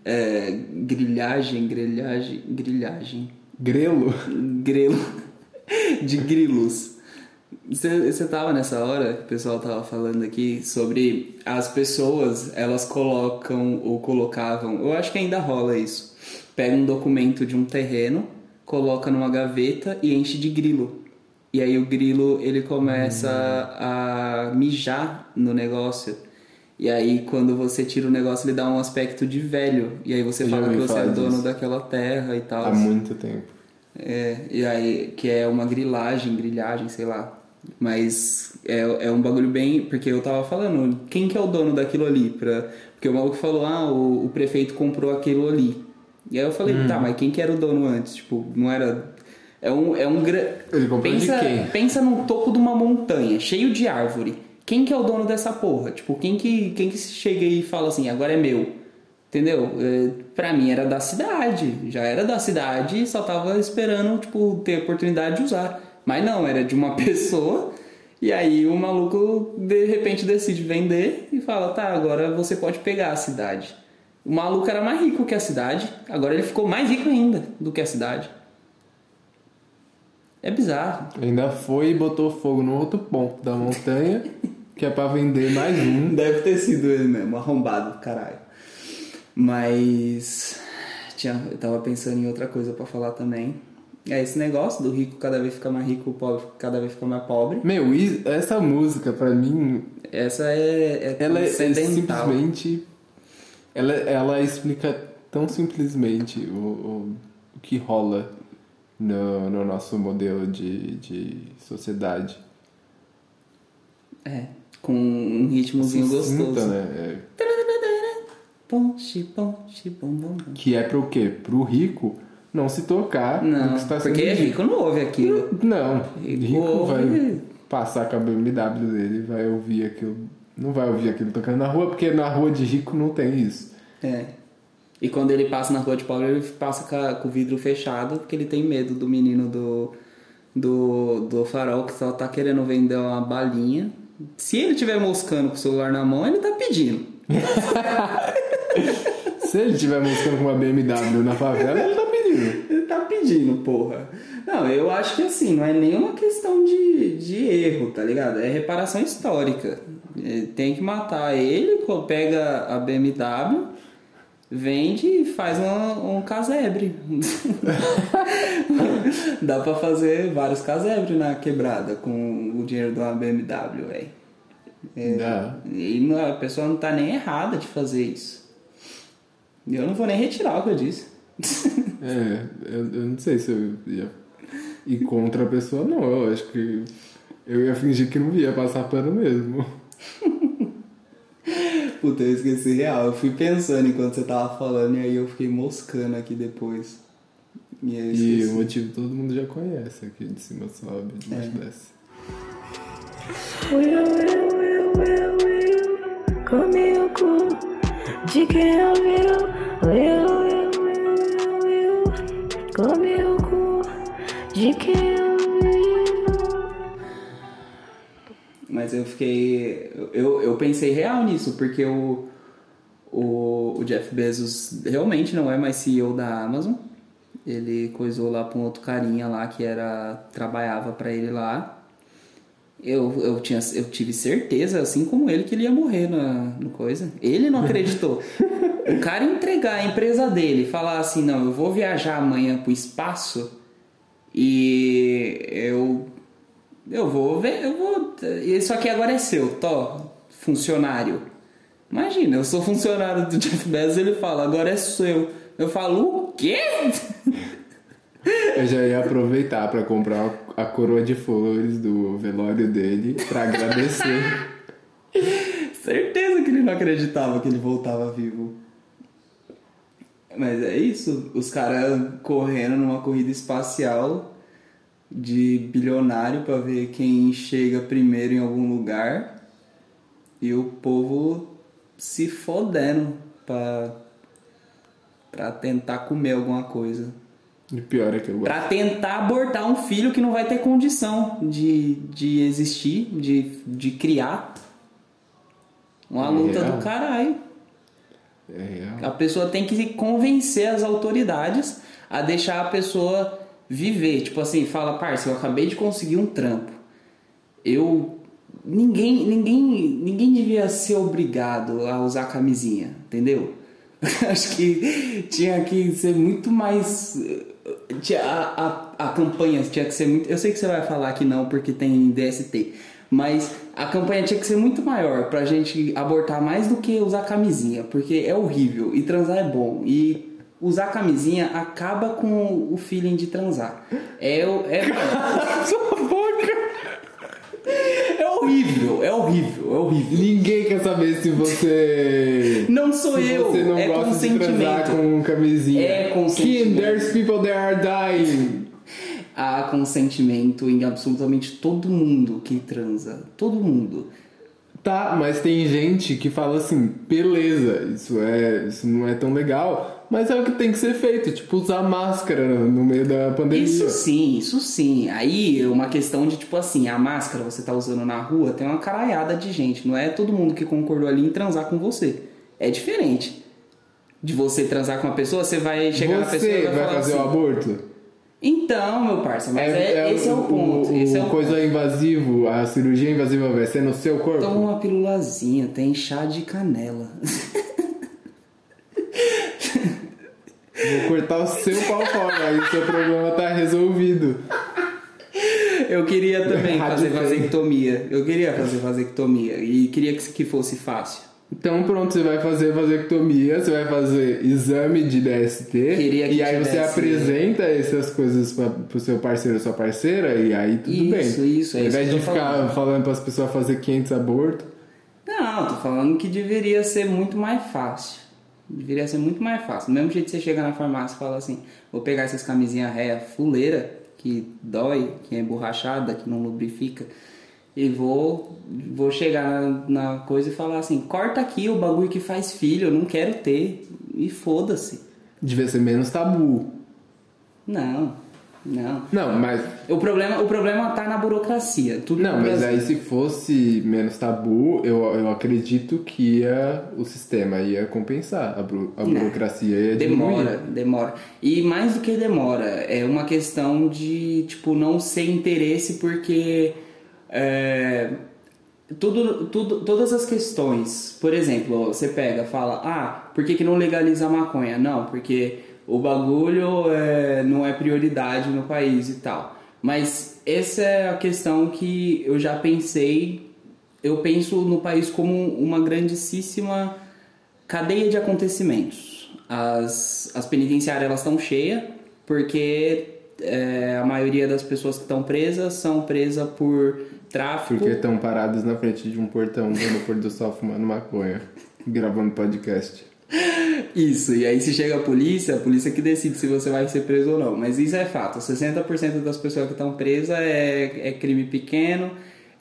É, grilhagem, grelhagem, grilhagem. Grelo? Grelo. De grilos. Você você tava nessa hora que o pessoal tava falando aqui sobre as pessoas, elas colocam ou colocavam, eu acho que ainda rola isso. Pega um documento de um terreno, coloca numa gaveta e enche de grilo. E aí o grilo ele começa a mijar no negócio. E aí quando você tira o negócio ele dá um aspecto de velho. E aí você fala que você é dono daquela terra e tal. Há muito tempo. É, e aí, que é uma grilagem, grilhagem, sei lá. Mas é, é um bagulho bem. Porque eu tava falando, quem que é o dono daquilo ali? Pra, porque o maluco falou, ah, o, o prefeito comprou aquilo ali. E aí eu falei, Hum. tá, mas quem que era o dono antes? Tipo, não era. É um. É um gra... Ele comprou de pensa, quem? pensa no topo de uma montanha, cheio de árvore. Quem que é o dono dessa porra? Tipo, quem que, quem que chega e fala assim, agora é meu? Entendeu? É, Pra mim era da cidade, já era da cidade e só tava esperando, tipo, ter a oportunidade de usar. Mas não, era de uma <laughs> pessoa e aí o maluco de repente decide vender e fala, tá, agora você pode pegar a cidade. O maluco era mais rico que a cidade, agora ele ficou mais rico ainda do que a cidade. É bizarro. Ainda foi e botou fogo no outro ponto da montanha, que é pra vender mais um. <laughs> Deve ter sido ele mesmo, arrombado do caralho. Mas tinha, eu tava pensando em outra coisa pra falar também. É esse negócio do rico cada vez fica mais rico, o pobre cada vez fica mais pobre. Meu, essa música pra mim, Essa é, é ela é simplesmente. Ela, ela explica tão simplesmente o, o, o que rola no, no nosso modelo de, de sociedade. É, com um ritmozinho Sucinta, gostoso. né? É, Ponte, ponte, bom, bom, bom. que é pro quê? Pro rico não se tocar Não, que está sendo porque é rico não ouve aquilo. Não, Rico rico vai passar com a BMW dele, vai ouvir aquilo. Não vai ouvir aquilo tocando na rua, porque na rua de rico não tem isso. É. E quando ele passa na rua de pobre, ele passa com, o vidro fechado, porque ele tem medo do menino do, do, do farol que só tá querendo vender uma balinha. Se ele tiver moscando com o celular na mão, ele tá pedindo. <laughs> Se ele estiver mostrando com uma BMW na favela, ele tá pedindo. Ele tá pedindo, porra. Não, eu acho que assim, não é nenhuma questão de, de erro, tá ligado? É reparação histórica. É, Tem que matar ele, pega a BMW, vende e faz um, um casebre. <laughs> Dá pra fazer vários casebres na quebrada com o dinheiro de uma BMW, velho. É, e a pessoa não tá nem errada de fazer isso. Eu não vou nem retirar o que eu disse. <laughs> É, eu, eu não sei se eu ia ir contra a pessoa, não. Eu acho que eu ia fingir que não ia passar pano mesmo. <laughs> Puta, eu esqueci real. Eu fui pensando enquanto você tava falando e aí eu fiquei moscando aqui depois. E aí eu E o motivo todo mundo já conhece. Aqui de cima sobe, de baixo desce. Will, will, will, will, will, come o cu de quem ouviu. Will, will, de quem ouviu. Mas eu fiquei. Eu, eu pensei real nisso, porque o, o, o Jeff Bezos realmente não é mais CEO da Amazon. Ele coisou lá pra um outro carinha lá que era. trabalhava pra ele lá. Eu, eu, tinha, eu tive certeza, assim como ele, que ele ia morrer na, no coisa. Ele não acreditou. <laughs> o cara entregar a empresa dele e falar assim, não, eu vou viajar amanhã pro espaço e eu eu vou ver, eu vou. Isso aqui agora é seu, tô, funcionário. Imagina, eu sou funcionário do Jeff Bezos ele fala, agora é seu. Eu falo, o quê? Eu já ia aproveitar pra comprar a coroa de flores do velório dele pra agradecer. Certeza que ele não acreditava que ele voltava vivo. Mas é isso, os caras correndo numa corrida espacial de bilionário pra ver quem chega primeiro em algum lugar e o povo se fodendo pra, pra tentar comer alguma coisa. E pior é que eu gosto. Pra tentar abortar um filho que não vai ter condição de, de existir, de, de criar. Uma É luta real. do caralho. É real. A pessoa tem que convencer as autoridades a deixar a pessoa viver. Tipo assim, fala, parça, eu acabei de conseguir um trampo. Eu. Ninguém, ninguém, ninguém devia ser obrigado a usar camisinha, entendeu? <laughs> Acho que tinha que ser muito mais. A, a, a campanha tinha que ser muito. Eu sei que você vai falar que não porque tem DST, mas a campanha tinha que ser muito maior pra gente abortar mais do que usar camisinha, porque é horrível e transar é bom. E usar camisinha acaba com o feeling de transar. É, o- é, <laughs> Sua boca! <laughs> é horrível, é horrível, é horrível. Ninguém quer saber se você. Não sou se eu, você não é gosta de transar consentimento. com camisinha. É consentimento. Kim, there's people that are dying. <laughs> há consentimento em absolutamente todo mundo que transa. Todo mundo. Tá, mas tem gente que fala assim, beleza, isso, é, isso não é tão legal, mas é o que tem que ser feito, tipo usar máscara no meio da pandemia. Isso sim, isso sim. Aí é uma questão de tipo assim, a máscara você tá usando na rua, tem uma caralhada de gente. Não é todo mundo que concordou ali em transar com você. É diferente. De você transar com uma pessoa, você vai chegar na pessoa e Você vai, vai fazer assim, o aborto? Então, meu parceiro, mas é, esse é o ponto. O, esse é o coisa invasivo, a cirurgia invasiva vai ser no seu corpo? Toma uma pilulazinha, tem chá de canela. <laughs> Vou cortar o seu pau fora, aí o seu problema tá resolvido. Eu queria também fazer vasectomia. Eu queria fazer vasectomia e queria que, fosse fácil. Então pronto, você vai fazer vasectomia, você vai fazer exame de DST e aí você apresenta essas coisas pra, pro seu parceiro ou sua parceira e aí tudo Isso, bem. isso, é Ao isso invés de ficar falando. falando pras pessoas fazer 500 abortos. Não, tô falando que deveria ser muito mais fácil. Deveria ser muito mais fácil. Do mesmo jeito que você chega na farmácia e fala assim: vou pegar essas camisinhas réia fuleira, que dói, que é borrachada, que não lubrifica, e vou, vou chegar na, na coisa e falar assim: corta aqui o bagulho que faz filho, eu não quero ter. E foda-se. Devia ser menos tabu. Não, não. Não, mas. O problema, o problema tá na burocracia. Tudo Não, mas aí se fosse menos tabu, eu, eu acredito que ia, o sistema ia compensar. A, buro- a burocracia ia diminuir. Demora, demora. E mais do que demora, é uma questão de, tipo, não ser interesse porque é, tudo, tudo, todas as questões, por exemplo, você pega, fala, ah, por que, que não legaliza a maconha? Não, porque o bagulho é, não é prioridade no país e tal. Mas essa é a questão que eu já pensei, eu penso no país como uma grandíssima cadeia de acontecimentos. As, as penitenciárias elas estão cheias porque é, a maioria das pessoas que estão presas são presas por tráfico. Porque estão parados na frente de um portão vendo pôr do sol fumando maconha, gravando podcast. Isso, e aí se chega a polícia, a polícia que decide se você vai ser preso ou não. Mas isso é fato, 60% das pessoas que estão presas é, é crime pequeno,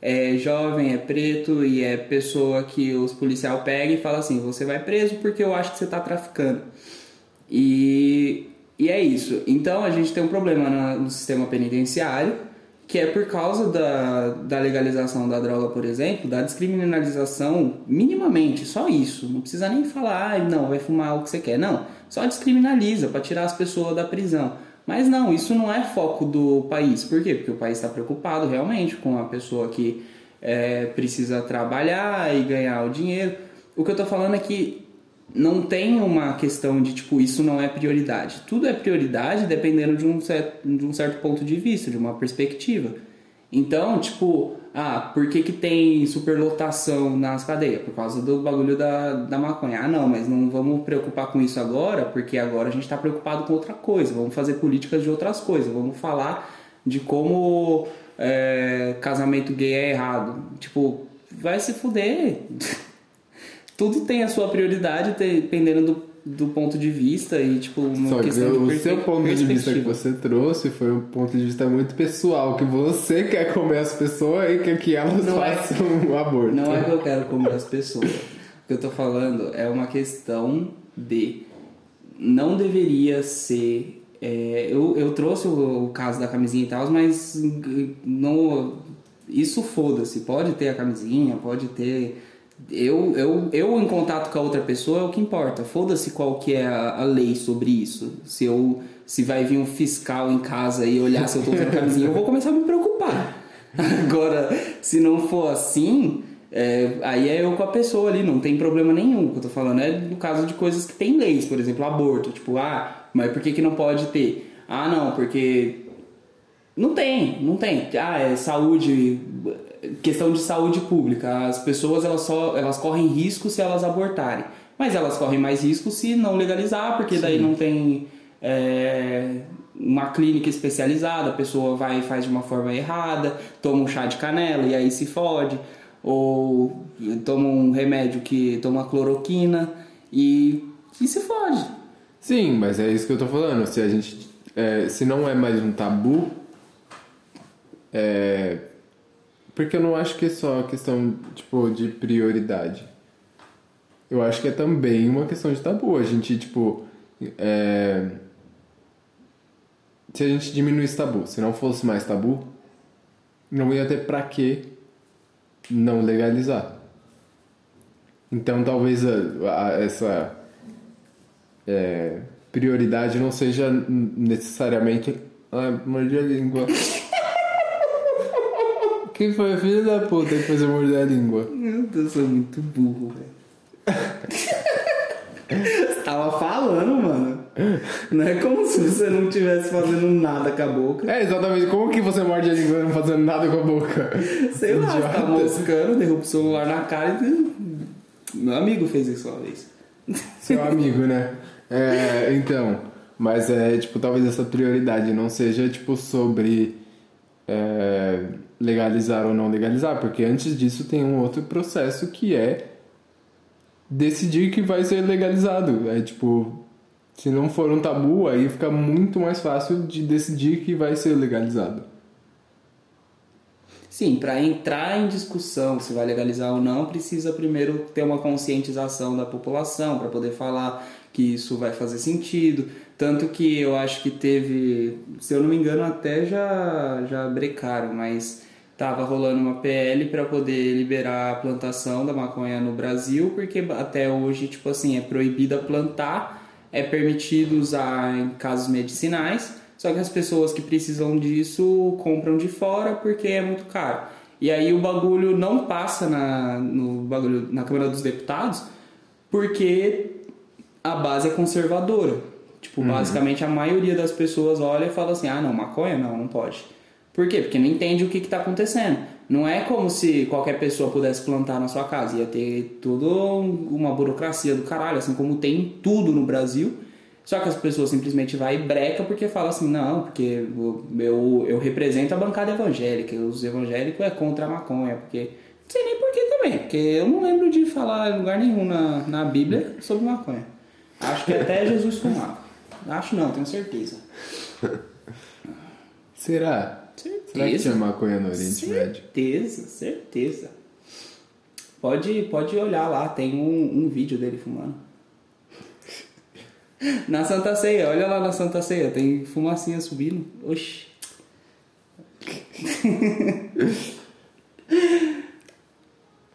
é jovem, é preto e é pessoa que os policial pega e fala assim, você vai preso porque eu acho que você está traficando. E, e é isso. Então a gente tem um problema na- no sistema penitenciário, que é por causa da, da legalização da droga, por exemplo, da descriminalização minimamente, só isso. Não precisa nem falar, ah, não, vai fumar o que você quer. Não, só descriminaliza para tirar as pessoas da prisão. Mas não, isso não é foco do país. Por quê? Porque o país está preocupado realmente com a pessoa que é, precisa trabalhar e ganhar o dinheiro. O que eu tô falando é que não tem uma questão de tipo isso não é prioridade. Tudo é prioridade dependendo de um certo, de um certo ponto de vista, de uma perspectiva. Então, tipo, ah, por que, que tem superlotação nas cadeias? Por causa do bagulho da, da maconha. Ah, não, mas não vamos preocupar com isso agora, porque agora a gente está preocupado com outra coisa. Vamos fazer políticas de outras coisas. Vamos falar de como é, casamento gay é errado. Tipo, vai se fuder. Tudo tem a sua prioridade dependendo do, do ponto de vista e, tipo, uma Só que questão de o seu ponto de vista que você trouxe foi um ponto de vista muito pessoal, que você quer comer as pessoas e quer que elas Não é- façam o aborto. Não é que eu quero comer as pessoas. O que eu tô falando é uma questão de não deveria ser. é, eu, eu trouxe o, o caso da camisinha e tal, mas não. Isso foda-se. Pode ter a camisinha, pode ter. Eu, eu, eu em contato com a outra pessoa é o que importa. Foda-se qual que é a, a lei sobre isso. Se eu se vai vir um fiscal em casa e olhar se eu tô usando camisinha, eu vou começar a me preocupar. <laughs> Agora, se não for assim, é, aí é eu com a pessoa ali, não tem problema nenhum. O que eu tô falando é no caso de coisas que tem leis, por exemplo, aborto. Tipo, ah, mas por que, que não pode ter? Ah, não, porque. Não tem, não tem. Ah, é saúde. Questão de saúde pública. As pessoas elas só elas correm risco se elas abortarem. Mas elas correm mais risco se não legalizar, porque daí não tem é, uma clínica especializada, a pessoa vai e faz de uma forma errada, toma um chá de canela e aí se fode, ou toma um remédio que toma cloroquina e, e se fode. Sim, mas é isso que eu tô falando. Se a gente. é, se não é mais um tabu, é, Porque eu não acho que é só questão, tipo, de prioridade. Eu acho que é também uma questão de tabu. A gente, tipo. é, Se a gente diminuísse tabu, se não fosse mais tabu, não ia ter pra que não legalizar. Então talvez a- a- essa é, prioridade não seja necessariamente. Ai, mordi a língua. Quem foi filho da puta que fez eu morder a língua? Meu Deus, eu sou muito burro, velho. Você tava falando, mano. Não é como se você não estivesse fazendo nada com a boca. É, exatamente. Como que você morde a língua não fazendo nada com a boca? Sei lá, você tá moscando, derruba o celular na cara e. Meu amigo fez isso uma vez. Seu amigo, né? É, então, mas é, tipo, talvez essa prioridade não seja, tipo, sobre é, legalizar ou não legalizar, porque antes disso tem um outro processo que é decidir que vai ser legalizado. É, tipo, se não for um tabu, aí fica muito mais fácil de decidir que vai ser legalizado. Sim, para entrar em discussão se vai legalizar ou não, precisa primeiro ter uma conscientização da população para poder falar que isso vai fazer sentido. Tanto que eu acho que teve, se eu não me engano, até já, já brecaram, mas tava rolando uma PL para poder liberar a plantação da maconha no Brasil, porque até hoje, tipo assim, é proibida plantar, é permitido usar em casos medicinais. Só que as pessoas que precisam disso compram de fora porque é muito caro. E aí o bagulho não passa na, no bagulho, na Câmara dos Deputados porque a base é conservadora. Tipo, basicamente a maioria das pessoas olha e fala assim: ah, não, maconha não, não pode. Por quê? Porque não entende o que está acontecendo. Não é como se qualquer pessoa pudesse plantar na sua casa. Ia ter toda uma burocracia do caralho, assim como tem tudo no Brasil. Só que as pessoas simplesmente vai e breca porque fala assim, não, porque eu, eu, represento a bancada evangélica, os evangélicos é contra a maconha, porque. Não sei nem por que também, porque eu não lembro de falar em lugar nenhum na, na Bíblia sobre maconha. Acho que até Jesus fumava. Acho não, tenho certeza. <laughs> Será? Será que Certeza. tinha maconha no Oriente Médio? Certeza, certeza. Pode, pode olhar lá, tem um, um vídeo dele fumando. <laughs> Na Santa Ceia, olha lá na Santa Ceia, tem fumacinha subindo. Oxi. <laughs>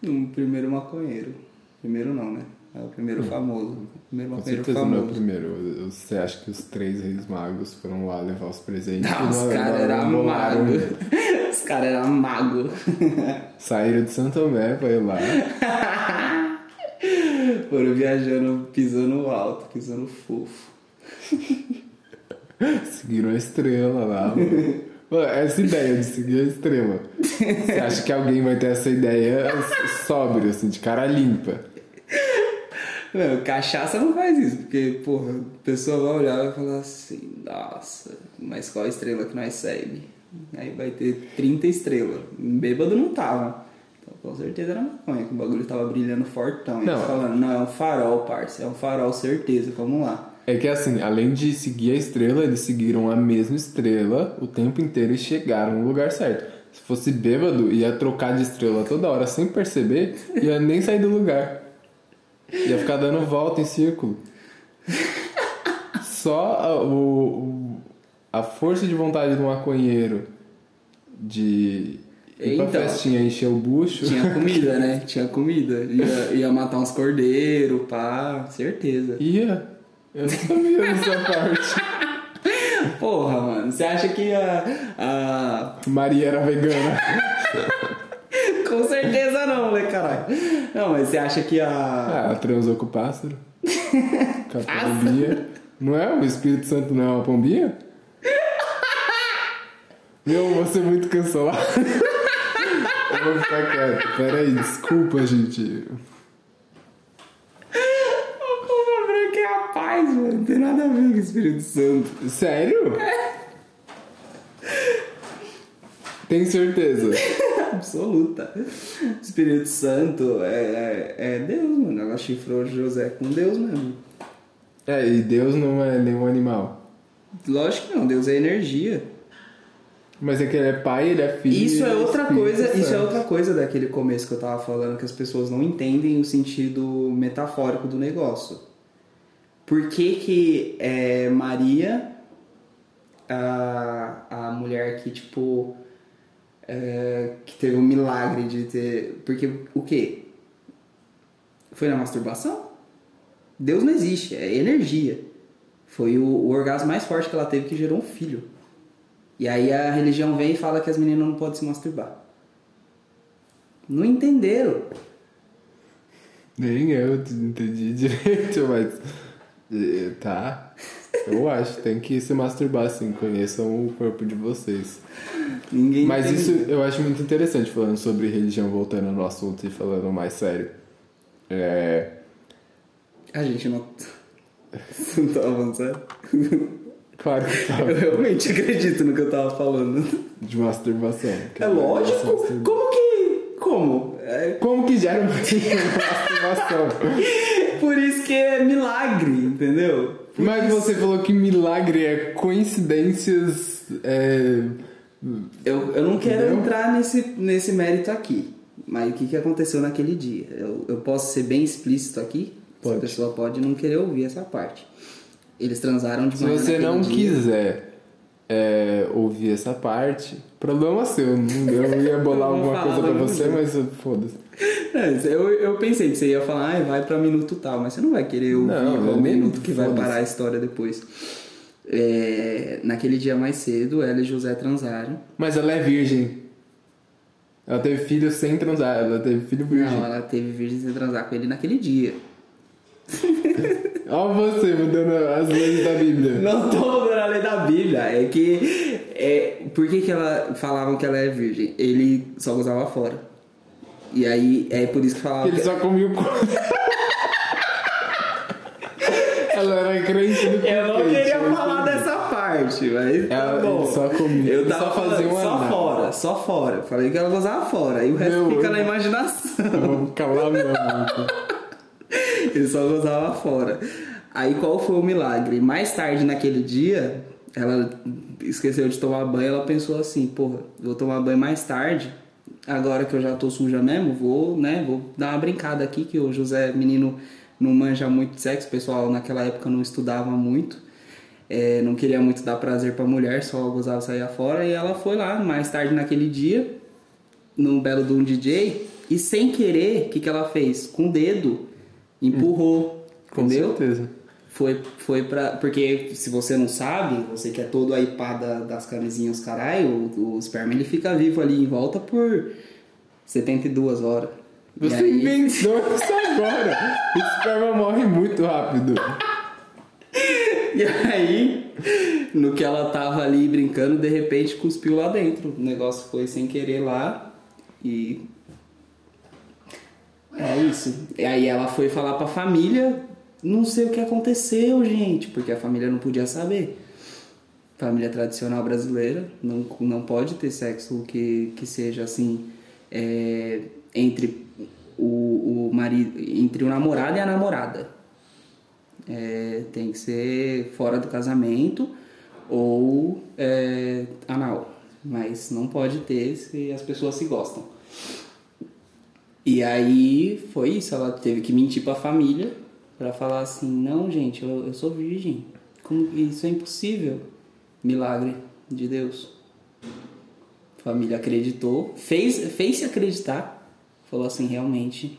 um primeiro maconheiro. Primeiro não, né? É o primeiro famoso. O primeiro Com certeza não é o famoso. primeiro. Você acha que os três reis magos foram lá levar os presentes? Não, os caras eram não mago. bolaram. <laughs> Os caras eram mago. <laughs> Saíram de Santo Tomé pra ir lá. <laughs> Foram viajando, pisando alto, pisando fofo. Seguiram a estrela lá. mano. Mano, essa ideia de seguir a estrela. Você acha que alguém vai ter essa ideia sóbrio, assim, de cara limpa? Não, cachaça não faz isso, porque, porra, a pessoa vai olhar e vai falar assim, nossa, mas qual estrela que nós segue? Aí vai ter 30 estrelas. Bêbado não tava. Então com certeza era maconha, que o bagulho tava brilhando fortão. E Não. falando, não, é um farol, parça, é um farol, certeza, vamos lá. É que assim, além de seguir a estrela, eles seguiram a mesma estrela o tempo inteiro e chegaram no lugar certo. Se fosse bêbado, ia trocar de estrela toda hora sem perceber, ia nem sair do lugar. Ia ficar dando volta em círculo. Só a, o, a força de vontade do maconheiro de ir pra Então. festinha encher o bucho. Tinha comida, né? <laughs> Tinha comida. Ia, ia matar uns cordeiros, pá, certeza. Ia. Eu não sabia dessa <laughs> parte. Porra, mano, você acha que a, a Maria era vegana. <laughs> Com certeza não, né, caralho? Não, mas você acha que a. Ah, ela transou com o pássaro. <laughs> com a pombinha. Não é? O Espírito Santo não é uma pombinha? Meu, vou ser muito cancelado. <laughs> Eu vou ficar quieto. Pera aí, desculpa, gente. A pomba branca é a paz, mano. Não tem nada a ver com o Espírito Santo. Sério? Tem certeza? <laughs> Absoluta. Espírito Santo é, é, é Deus, mano. Ela chifrou José com Deus mesmo. É, e Deus não é nenhum animal. Lógico que não, Deus é energia. Mas é que ele é pai, ele é filho. Isso ele é outra Espírito coisa, isso é Santo. outra coisa daquele começo que eu tava falando, que as pessoas não entendem o sentido metafórico do negócio. Por que que é, Maria, a, a mulher que, tipo, é, que teve um milagre de ter... Porque o quê? Foi na masturbação? Deus não existe, é energia. Foi o, o orgasmo mais forte que ela teve que gerou um filho. E aí a religião vem e fala que as meninas não podem se masturbar. Não entenderam. Nem eu entendi <laughs> direito, mas. Tá. Eu acho, tem que se masturbar assim, conheçam o corpo de vocês. Ninguém Mas entende. isso eu acho muito interessante, falando sobre religião, voltando no assunto e falando mais sério. É. A gente não. Você <laughs> não tava falando sério? Claro que tá. Eu realmente acredito no que eu tava falando. De masturbação. É lógico. Como que. Como? É Como que gera uma <laughs> masturbação? por isso que é milagre, entendeu? Por Mas isso- você falou que milagre é coincidências. É... Eu, eu não quero Entendeu? entrar nesse, nesse mérito aqui. Mas o que, que aconteceu naquele dia? Eu, eu posso ser bem explícito aqui? Pode. A pessoa pode não querer ouvir essa parte. Eles transaram de Se você não dia. quiser é, ouvir essa parte, problema seu. não- Eu ia bolar <laughs> Eu alguma coisa pra você, mas foda-se. É, eu, eu pensei que você ia falar, ah, vai pra minuto tal, mas você não vai querer ouvir Não, qual eu nem- minuto que vai parar a história depois. É, naquele dia mais cedo, ela e José transaram. Mas ela é virgem. Ela teve filho sem transar, ela teve filho virgem. Não, ela teve virgem sem transar com ele naquele dia. <laughs> Olha você mudando as leis da Bíblia. Não tô mudando a lei da Bíblia, é que. É, por que, que ela falavam que ela é virgem? Ele só gozava fora. E aí é por isso que falavam Ele que. só comia o cu. <laughs> ela era crente do Eu não parte, mas. Ela- tá bom. só comia, Eu tava só fazia falando um só fora, só fora. Falei que ela gozava fora. E o resto Meu, fica eu- na imaginação. Vou calar minha boca. Ele só gozava fora. Aí qual foi o milagre? Mais tarde naquele dia, ela esqueceu de tomar banho, ela pensou assim, porra, vou tomar banho mais tarde. Agora que eu já tô suja mesmo, vou, né, vou dar uma brincada aqui, que o José, menino, não manja muito de sexo, o pessoal naquela época não estudava muito. É, não queria muito dar prazer pra mulher, só gozava sair fora. E ela foi lá, mais tarde naquele dia, no belo de um DJ, e sem querer, o que, que ela fez? Com o dedo, empurrou, Com entendeu? certeza. Foi, foi pra. Porque se você não sabe, você que é todo aí pá da- das camisinhas, caralho, o, o esperma ele fica vivo ali em volta por 72 horas. E Você aí- inventou isso agora. O esperma morre muito rápido. E aí, no que ela tava ali brincando, de repente cuspiu lá dentro. O negócio foi sem querer lá e. É isso. E aí ela foi falar pra família, não sei o que aconteceu, gente, porque a família não podia saber. Família tradicional brasileira não, não pode ter sexo que, que seja assim é, entre o, o marido, entre o namorado e a namorada. É, tem que ser fora do casamento ou é, anal. Mas não pode ter se as pessoas se gostam. E aí foi isso, ela teve que mentir pra família pra falar assim, não gente, eu, eu sou virgem. Como, isso é impossível. Milagre de Deus. Família acreditou, fez, fez se acreditar. Falou assim, realmente,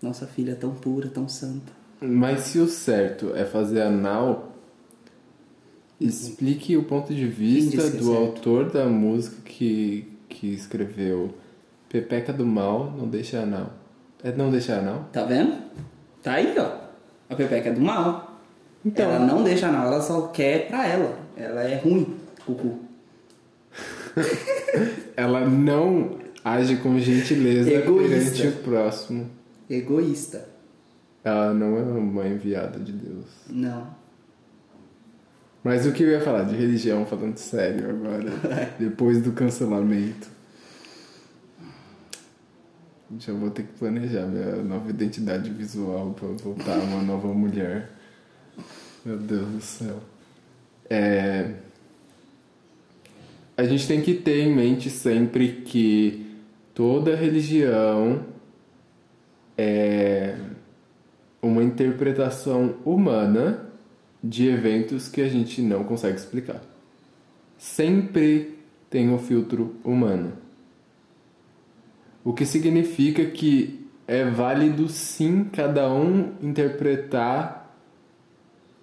nossa filha é tão pura, tão santa. Mas se o certo é fazer anal, explique o ponto de vista é do certo? autor da música que, que escreveu Pepeca do Mal, não deixa anal. É não deixa anal? Tá vendo? Tá aí, ó. A Pepeca é do mal. Então. Ela não deixa não, ela só quer pra ela. Ela é ruim, cucu. <laughs> Ela não age com gentileza Egoísta. perante o próximo. Egoísta. Ela não é uma enviada de Deus. Não. Mas o que eu ia falar de religião, falando sério agora, <laughs> depois do cancelamento. Já vou ter que planejar minha nova identidade visual pra voltar uma nova mulher. Meu Deus do céu. É... a gente tem que ter em mente sempre que toda religião é uma interpretação humana de eventos que a gente não consegue explicar. Sempre tem o filtro humano. O que significa que é válido sim cada um interpretar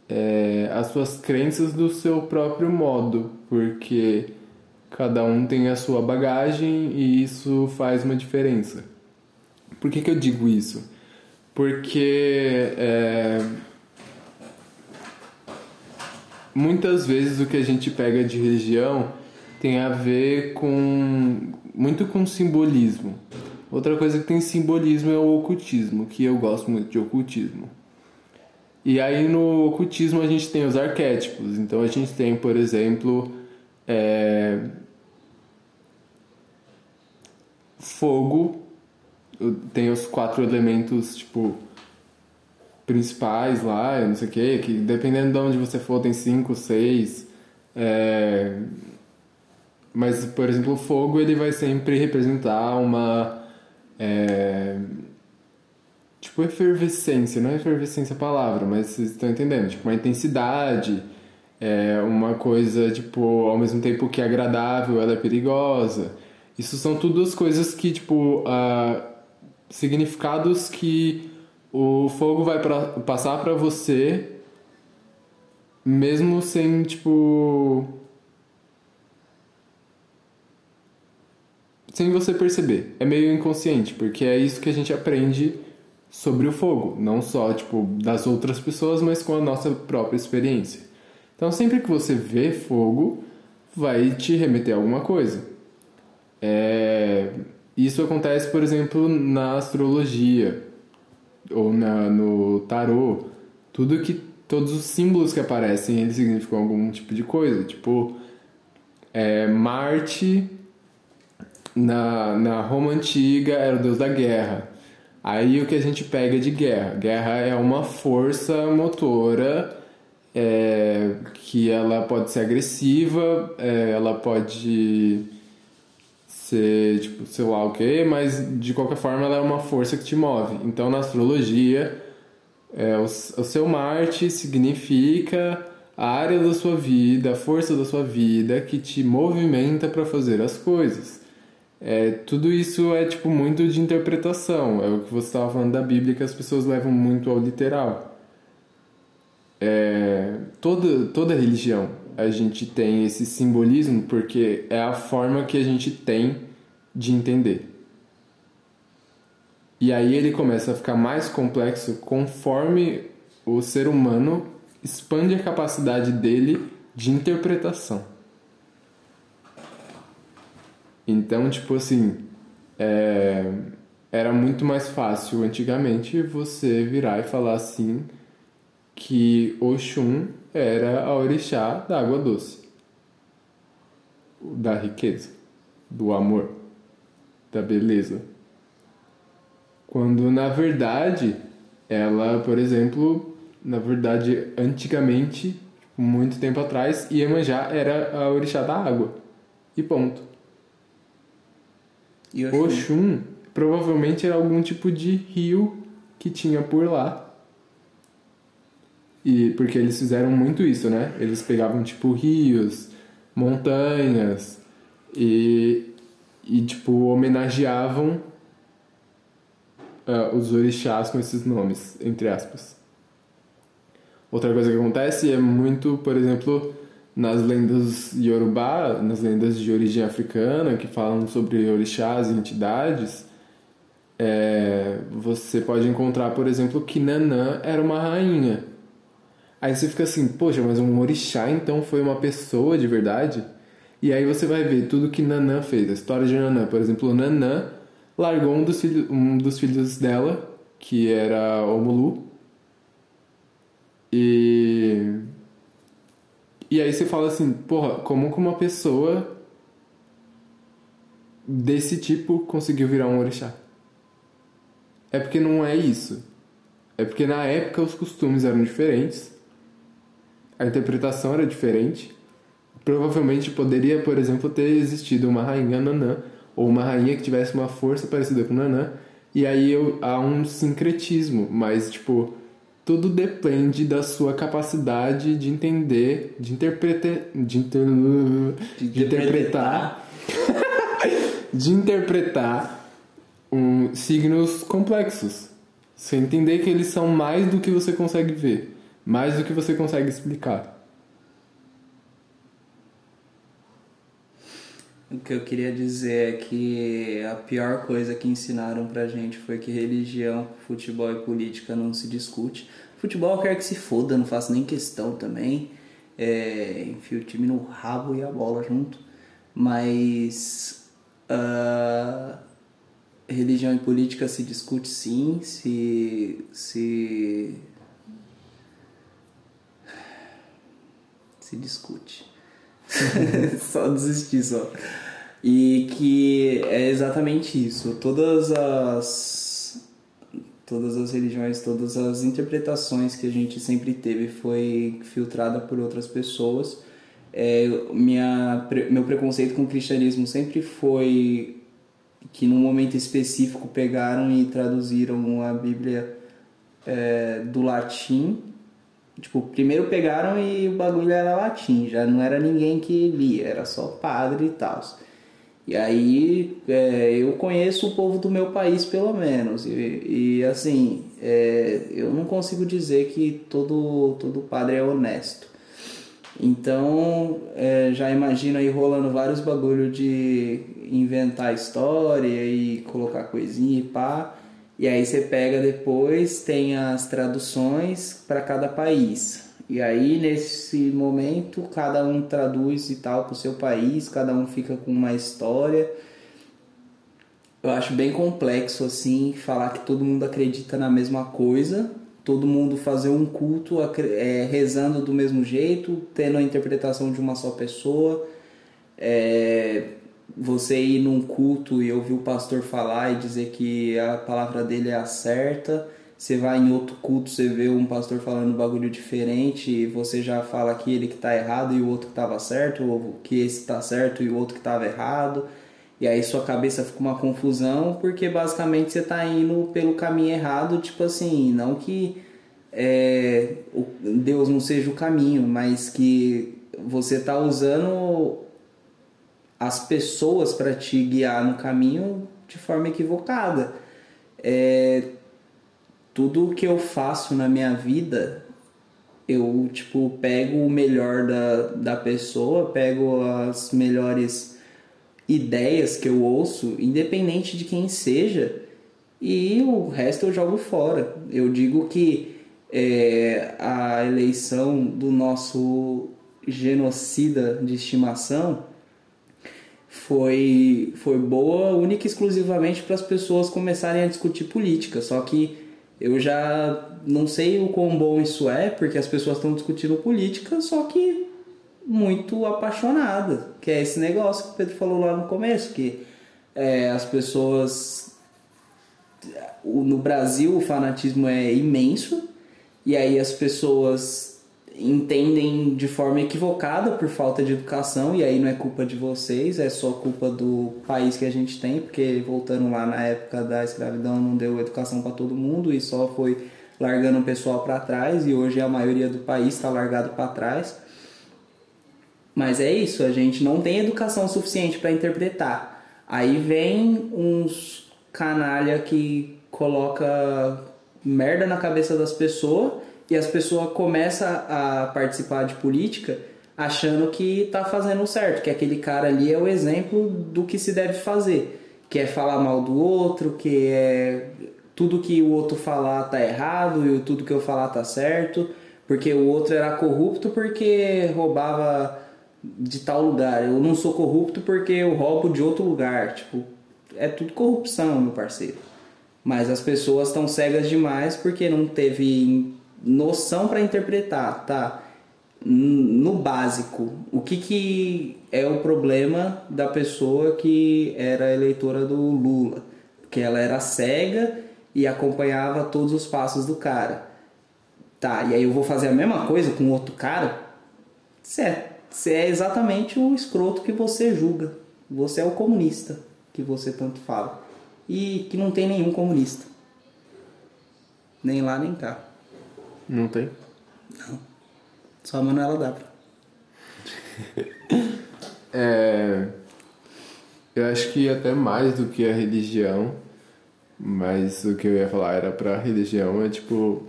é, as suas crenças do seu próprio modo, porque cada um tem a sua bagagem e isso faz uma diferença. Por que, que eu digo isso? Porque é, muitas vezes o que a gente pega de religião tem a ver com muito com simbolismo. Outra coisa que tem simbolismo é o ocultismo, que eu gosto muito de ocultismo. E aí no ocultismo a gente tem os arquétipos. Então a gente tem, por exemplo, é... fogo, tem os quatro elementos tipo principais lá, não sei o que, que dependendo de onde você for tem cinco, seis. É... Mas, por exemplo, o fogo ele vai sempre representar uma é... Tipo, efervescência, não é efervescência a palavra, mas vocês estão entendendo? Tipo, uma intensidade, é uma coisa, tipo, ao mesmo tempo que é agradável, ela é perigosa. Isso são tudo as coisas que, tipo, uh, significados que o fogo vai pra, passar para você, mesmo sem, tipo, sem você perceber. É meio inconsciente, porque é isso que a gente aprende sobre o fogo, não só tipo das outras pessoas, mas com a nossa própria experiência. Então, sempre que você vê fogo, vai te remeter a alguma coisa. É... Isso acontece, por exemplo, na astrologia ou na, no tarô. Tudo que todos os símbolos que aparecem eles significam algum tipo de coisa. Tipo, é, Marte na, na Roma antiga era o deus da guerra. Aí o que a gente pega de guerra? Guerra é uma força motora é, que ela pode ser agressiva, é, ela pode ser, tipo, sei lá o que, mas de qualquer forma ela é uma força que te move. Então na astrologia, é, o, o seu Marte significa a área da sua vida, a força da sua vida que te movimenta para fazer as coisas. É, tudo isso é tipo muito de interpretação. É o que você estava falando da Bíblia que as pessoas levam muito ao literal. É, toda, toda religião a gente tem esse simbolismo porque é a forma que a gente tem de entender. E aí ele começa a ficar mais complexo conforme o ser humano expande a capacidade dele de interpretação. Então, tipo assim, é, era muito mais fácil antigamente você virar e falar assim que Oxum era a orixá da água doce, da riqueza, do amor, da beleza. Quando na verdade ela, por exemplo, na verdade antigamente, muito tempo atrás, Iemanjá era a orixá da água. E ponto. E Oxum? Oxum provavelmente era algum tipo de rio que tinha por lá. E porque eles fizeram muito isso, né? Eles pegavam tipo rios, montanhas e e tipo homenageavam uh, os orixás com esses nomes, entre aspas. Outra coisa que acontece é muito, por exemplo, nas lendas Yorubá, nas lendas de origem africana, que falam sobre orixás e entidades, é, você pode encontrar, por exemplo, que Nanã era uma rainha. Aí você fica assim, poxa, mas um orixá então foi uma pessoa de verdade? E aí você vai ver tudo que Nanã fez, a história de Nanã. Por exemplo, Nanã largou um dos, filhos, um dos filhos dela, que era Omulu, e e aí você fala assim, porra, como que uma pessoa desse tipo conseguiu virar um orixá? É porque não é isso. É porque na época os costumes eram diferentes, a interpretação era diferente, provavelmente poderia, por exemplo, ter existido uma rainha Nanã, ou uma rainha que tivesse uma força parecida com Nanã, e aí eu, há um sincretismo, mas, tipo, tudo depende da sua capacidade de entender, de interpretar, de, inter... de interpretar, <laughs> de interpretar um, signos complexos. Você entender que eles são mais do que você consegue ver, mais do que você consegue explicar. O que eu queria dizer é que a pior coisa que ensinaram pra gente foi que religião, futebol e política não se discute. Futebol eu quero que se foda, não faço nem questão também. É, enfio o time no rabo e a bola junto. Mas uh, religião e política se discute sim, se, se se discute. <laughs> só desistir só. E que é exatamente isso. Todas as todas as religiões, todas as interpretações que a gente sempre teve foi filtrada por outras pessoas. É, minha, meu preconceito com o cristianismo sempre foi que num momento específico pegaram e traduziram a Bíblia é, do latim Tipo, primeiro pegaram e o bagulho era latim, já não era ninguém que lia, era só padre e tal. E aí é, eu conheço o povo do meu país pelo menos. E, e assim, é, eu não consigo dizer que todo, todo padre é honesto. Então é, já imagino aí rolando vários bagulho de inventar história e colocar coisinha e pá. E aí você pega depois, tem as traduções para cada país. E aí nesse momento cada um traduz e tal para o seu país, cada um fica com uma história. Eu acho bem complexo assim falar que todo mundo acredita na mesma coisa, todo mundo fazer um culto é, rezando do mesmo jeito, tendo a interpretação de uma só pessoa. É, você ir num culto e ouvir o pastor falar e dizer que a palavra dele é a certa, você vai em outro culto, você vê um pastor falando um bagulho diferente e você já fala que ele que está errado e o outro que estava certo, ou que esse está certo e o outro que estava errado. E aí sua cabeça fica uma confusão porque basicamente você está indo pelo caminho errado, tipo assim, não que é, Deus não seja o caminho, mas que você está usando as pessoas para te guiar no caminho de forma equivocada. É, tudo que eu faço na minha vida, eu tipo pego o melhor da, da pessoa, pego as melhores ideias que eu ouço, independente de quem seja, e o resto eu jogo fora. Eu digo que é, a eleição do nosso genocida de estimação foi, foi boa única e exclusivamente para as pessoas começarem a discutir política. Só que eu já não sei o quão bom isso é, porque as pessoas estão discutindo política, só que muito apaixonada, que é esse negócio que o Pedro falou lá no começo, que é, as pessoas no Brasil o fanatismo é imenso e aí as pessoas entendem de forma equivocada por falta de educação, e aí não é culpa de vocês, é só culpa do país que a gente tem, porque voltando lá na época da escravidão não deu educação para todo mundo e só foi largando o pessoal para trás, e hoje a maioria do país está largado para trás. Mas é isso, a gente não tem educação suficiente para interpretar. Aí vem uns canalha que coloca merda na cabeça das pessoas e as pessoas começam a participar de política achando que tá fazendo certo, que aquele cara ali é o exemplo do que se deve fazer, que é falar mal do outro, que é tudo que o outro falar tá errado e tudo que eu falar tá certo, porque o outro era corrupto porque roubava de tal lugar. Eu não sou corrupto porque eu roubo de outro lugar, tipo, é tudo corrupção, meu parceiro. Mas as pessoas estão cegas demais porque não teve noção para interpretar, tá? No básico, o que, que é o problema da pessoa que era eleitora do Lula? Que ela era cega e acompanhava todos os passos do cara. Tá, e aí eu vou fazer a mesma coisa com outro cara? Certo. você é exatamente o escroto que você julga. Você é o comunista que você tanto fala. E que não tem nenhum comunista. Nem lá nem cá. Não tem? Só a Manuela Dávila. <laughs> É, eu acho que até mais do que a religião, mas o que eu ia falar era pra religião, é tipo,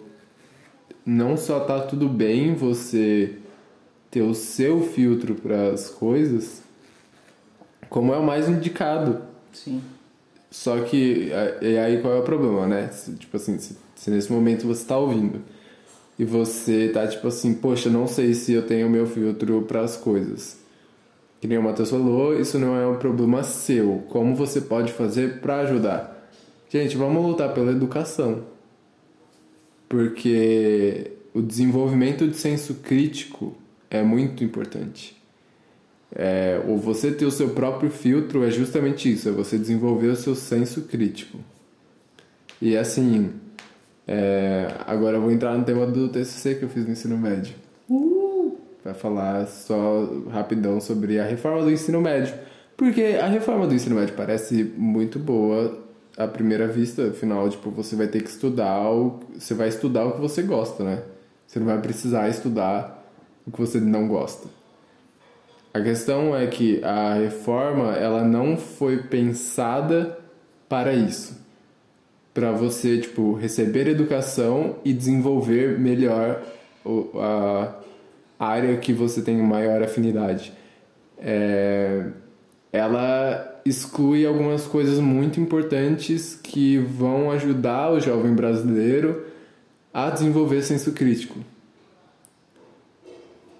não só tá tudo bem você ter o seu filtro para as coisas, como é o mais indicado. Sim. Só que, e aí qual é o problema, né? Tipo assim, se, se nesse momento você tá ouvindo e você tá tipo assim, poxa, não sei se eu tenho meu filtro para as coisas. Que nem o Matheus falou, isso não é um problema seu. Como você pode fazer para ajudar? Gente, vamos lutar pela educação. Porque o desenvolvimento de senso crítico é muito importante. É, ou você ter o seu próprio filtro é justamente isso, é você desenvolver o seu senso crítico. E assim, é, agora eu vou entrar no tema do TCC que eu fiz no ensino médio. Vai falar só rapidão sobre a reforma do ensino médio. Porque a reforma do ensino médio parece muito boa à primeira vista, afinal, tipo, você vai ter que estudar, o, você vai estudar o que você gosta, né? Você não vai precisar estudar o que você não gosta. A questão é que a reforma ela não foi pensada para isso. Para você, tipo, receber educação e desenvolver melhor a área que você tem maior afinidade. É, ela exclui algumas coisas muito importantes que vão ajudar o jovem brasileiro a desenvolver senso crítico.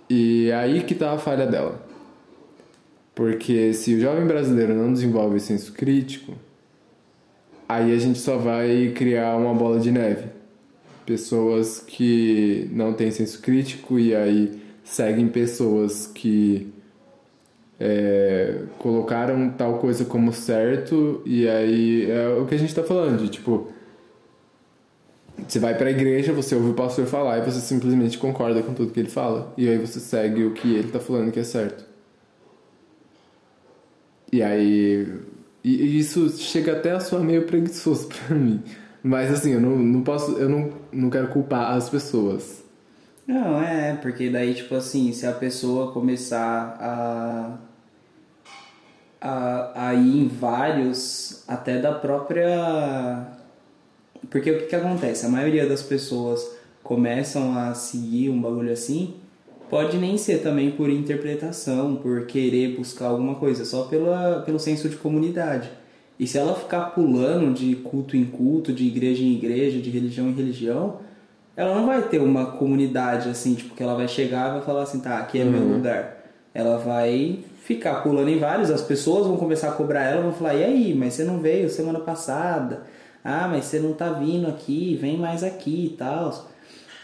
E é aí que tá a falha dela. Porque se o jovem brasileiro não desenvolve senso crítico, aí a gente só vai criar uma bola de neve. Pessoas que não têm senso crítico e aí seguem pessoas que é, colocaram tal coisa como certo e aí é o que a gente tá falando, de tipo. Você vai pra igreja, você ouve o pastor falar e você simplesmente concorda com tudo que ele fala. E aí você segue o que ele tá falando que é certo. E aí. E isso chega até a soar meio preguiçoso pra <laughs> mim. Mas assim, eu não, não posso. Eu não, não quero culpar as pessoas. Não, é, porque daí, tipo assim, se a pessoa começar a, a, a ir em vários, até da própria. Porque o que, que acontece? A maioria das pessoas começam a seguir um bagulho assim, pode nem ser também por interpretação, por querer buscar alguma coisa, só pela, pelo senso de comunidade. E se ela ficar pulando de culto em culto, de igreja em igreja, de religião em religião, ela não vai ter uma comunidade assim, tipo, que ela vai chegar e vai falar assim, tá, aqui é meu lugar. Ela vai ficar pulando em vários, as pessoas vão começar a cobrar ela, vão falar, e aí, mas você não veio semana passada? Ah, mas você não tá vindo aqui, vem mais aqui e tal.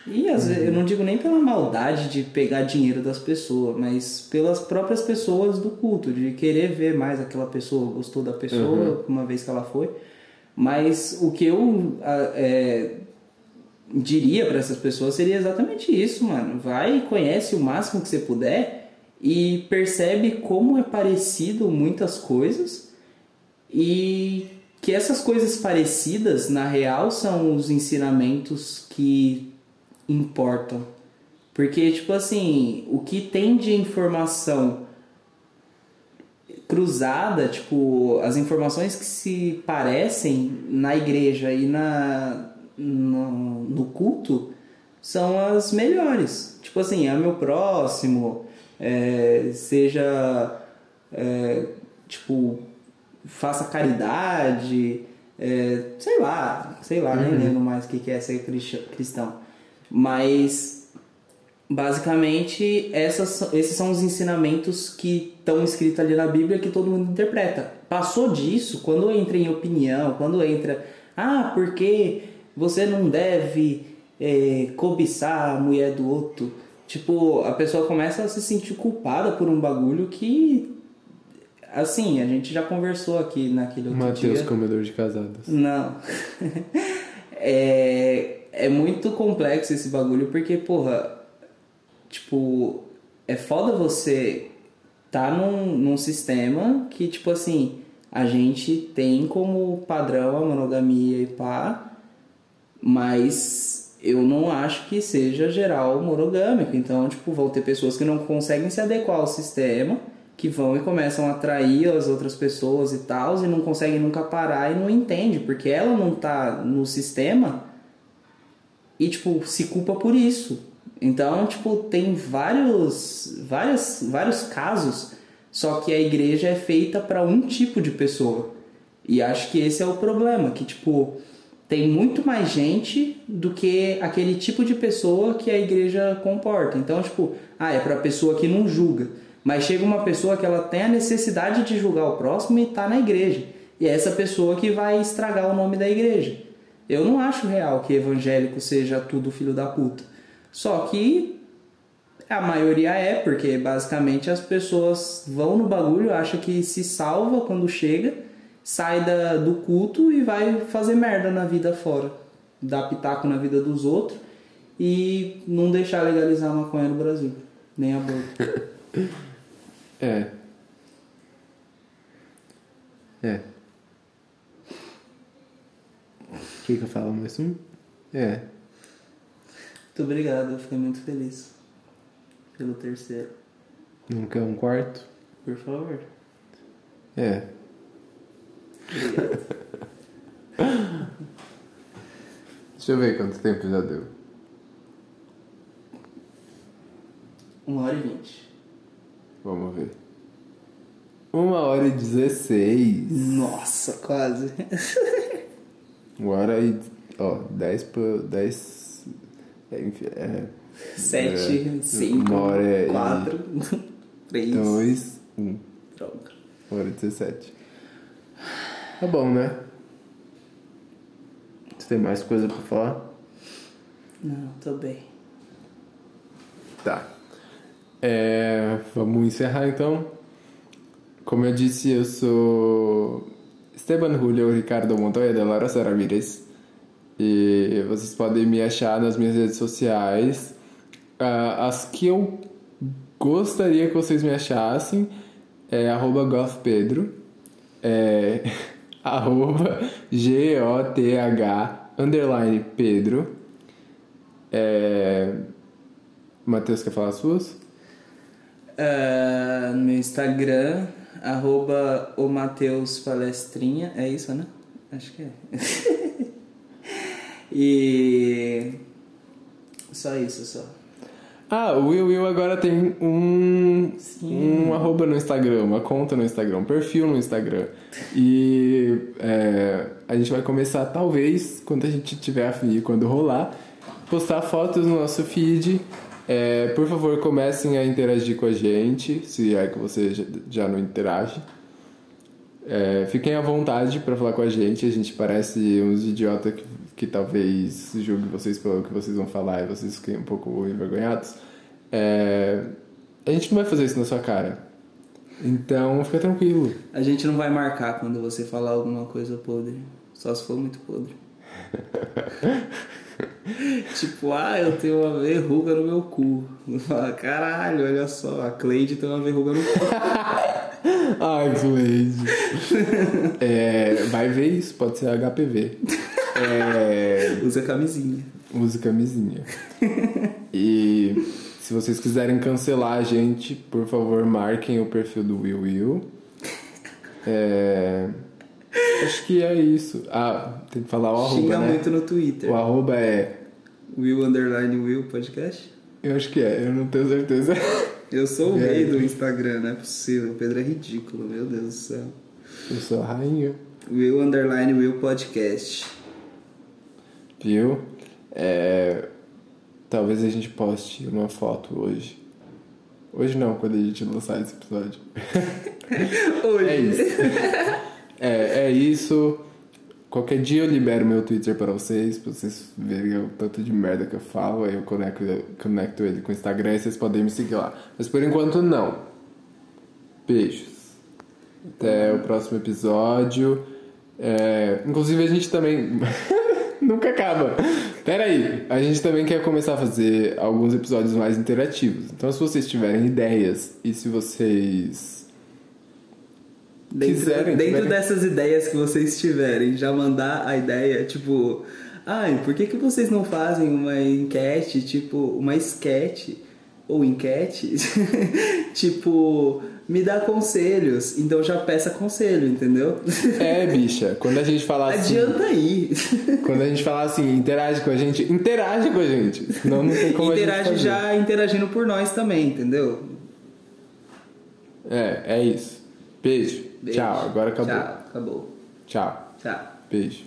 E às vezes, eu não digo nem pela maldade de pegar dinheiro das pessoas, mas pelas próprias pessoas do culto, de querer ver mais aquela pessoa, gostou da pessoa, uma vez que ela foi. Mas o que eu é, diria para essas pessoas seria exatamente isso, mano. Vai e conhece o máximo que você puder e percebe como é parecido muitas coisas e que essas coisas parecidas, na real, são os ensinamentos que importam. Porque, tipo assim, o que tem de informação cruzada, tipo, as informações que se parecem na igreja e na, no, no culto são as melhores. Tipo assim, é meu próximo, é, seja, é, tipo, faça caridade, é, sei lá, sei lá, nem lembro mais o que é ser cristã- cristão. Mas basicamente essas, esses são os ensinamentos que estão escritos ali na Bíblia que todo mundo interpreta. Passou disso, quando entra em opinião, quando entra, ah, porque você não deve é, cobiçar a mulher do outro. Tipo, a pessoa começa a se sentir culpada por um bagulho que, assim, a gente já conversou aqui naquele outro Matheus, dia. comedor de casadas. Não. <laughs> é, é muito complexo esse bagulho porque, porra, tipo, é foda você tá num, num sistema que, tipo assim, a gente tem como padrão a monogamia e pá, mas eu não acho que seja geral monogâmico. Então, tipo, vão ter pessoas que não conseguem se adequar ao sistema, que vão e começam a atrair as outras pessoas e tal, e não conseguem nunca parar e não entende, porque ela não tá no sistema e, tipo, se culpa por isso. Então, tipo, tem vários, vários, vários casos, só que a igreja é feita para um tipo de pessoa. E acho que esse é o problema, que, tipo, tem muito mais gente do que aquele tipo de pessoa que a igreja comporta. Então, tipo, ah, é pra pessoa que não julga. Mas chega uma pessoa que ela tem a necessidade de julgar o próximo e tá na igreja. E é essa pessoa que vai estragar o nome da igreja. Eu não acho real que evangélico seja tudo filho da puta. Só que a maioria é, porque basicamente as pessoas vão no bagulho, acham que se salva quando chega, sai da, do culto e vai fazer merda na vida fora. Dar pitaco na vida dos outros e não deixar legalizar a maconha no Brasil. Nem aborto. <laughs> É. É. O que, que eu falo mais um? É. Muito obrigado, eu fiquei muito feliz pelo terceiro. Não quer um quarto? Por favor. É. Obrigado. <laughs> Deixa eu ver quanto tempo já deu. Uma hora e vinte. Vamos ver. Uma hora e dezesseis. Nossa, quase. <laughs> Uma hora e. Ó, dez por. Dez. É, enfim, é, Sete, É, cinco, uma hora e- quatro, <laughs> três. dois, um. Droga. Uma hora e dezessete. Tá bom, né? Você tem mais coisa pra falar? Não, tô bem. Tá. É, vamos encerrar então. Como eu disse, eu sou Esteban Julio Ricardo Montoya de Lara Ramírez. E vocês podem me achar nas minhas redes sociais. Ah, as que eu gostaria que vocês me achassem é arroba gothpedro. É <laughs> arroba G-O-T-H underline Pedro. É... Matheus quer falar as suas? Ah, no meu Instagram, arroba o Mateus Palestrinha. É isso, né? Acho que é. <laughs> e. Só isso, só. Ah, o Will Will agora tem um, um arroba no Instagram, uma conta no Instagram, um perfil no Instagram. E é, a gente vai começar, talvez, quando a gente tiver afim, quando rolar, postar fotos no nosso feed. É, por favor, comecem a interagir com a gente, se é que você já- não interage. É, fiquem à vontade para falar com a gente. A gente parece uns idiota que, que talvez julgue vocês pelo que vocês vão falar e vocês fiquem um pouco envergonhados. É, a gente não vai fazer isso na sua cara. Então, fica tranquilo. A gente não vai marcar quando você falar alguma coisa podre. Só se for muito podre. <laughs> <laughs> tipo, ah, eu tenho uma verruga no meu cu. Caralho, olha só, a Cleide tem uma verruga no cu. Ai, <laughs> Cleide. é, vai ver isso, pode ser HPV. É, Usa camisinha. use camisinha. E se vocês quiserem cancelar a gente, por favor, marquem o perfil do Will Will. É, acho que é isso. Ah, tem que falar o arroba, Xinga né? muito no Twitter. O arroba é... Will Underline Will Podcast. Eu acho que é, eu não tenho certeza. <laughs> Eu sou o E rei do Instagram, não é possível. O Pedro é ridículo, meu Deus do céu. Eu sou a rainha. Will Underline Will Podcast. Viu? É, talvez a gente poste uma foto hoje. Hoje não, quando a gente lançar esse episódio. <laughs> Hoje. É isso. <laughs> é, é isso. Qualquer dia eu libero meu Twitter para vocês, pra vocês verem o tanto de merda que eu falo. Aí eu conecto, conecto ele com o Instagram e vocês podem me seguir lá. Mas por enquanto, não. Beijos. Até o próximo episódio. É, inclusive, a gente também. <laughs> Nunca acaba. Pera aí, a gente também quer começar a fazer alguns episódios mais interativos. Então, se vocês tiverem ideias e se vocês Dentro, quiserem, dentro tiverem- dessas ideias que vocês tiverem, já mandar a ideia, tipo, ai, por que, que vocês não fazem uma enquete, tipo, uma sketch ou enquete, <laughs> tipo, me dá conselhos, então já peça conselho, entendeu? É, bicha, quando a gente falar assim. Adianta aí. Quando a gente falar assim, interage com a gente, interage com a gente. Senão não tem como Interage já interagindo por nós também, entendeu? É, é isso. Beijo. Beijo. Tchau, agora acabou. Tchau, acabou. Tchau. Tchau. Beijo.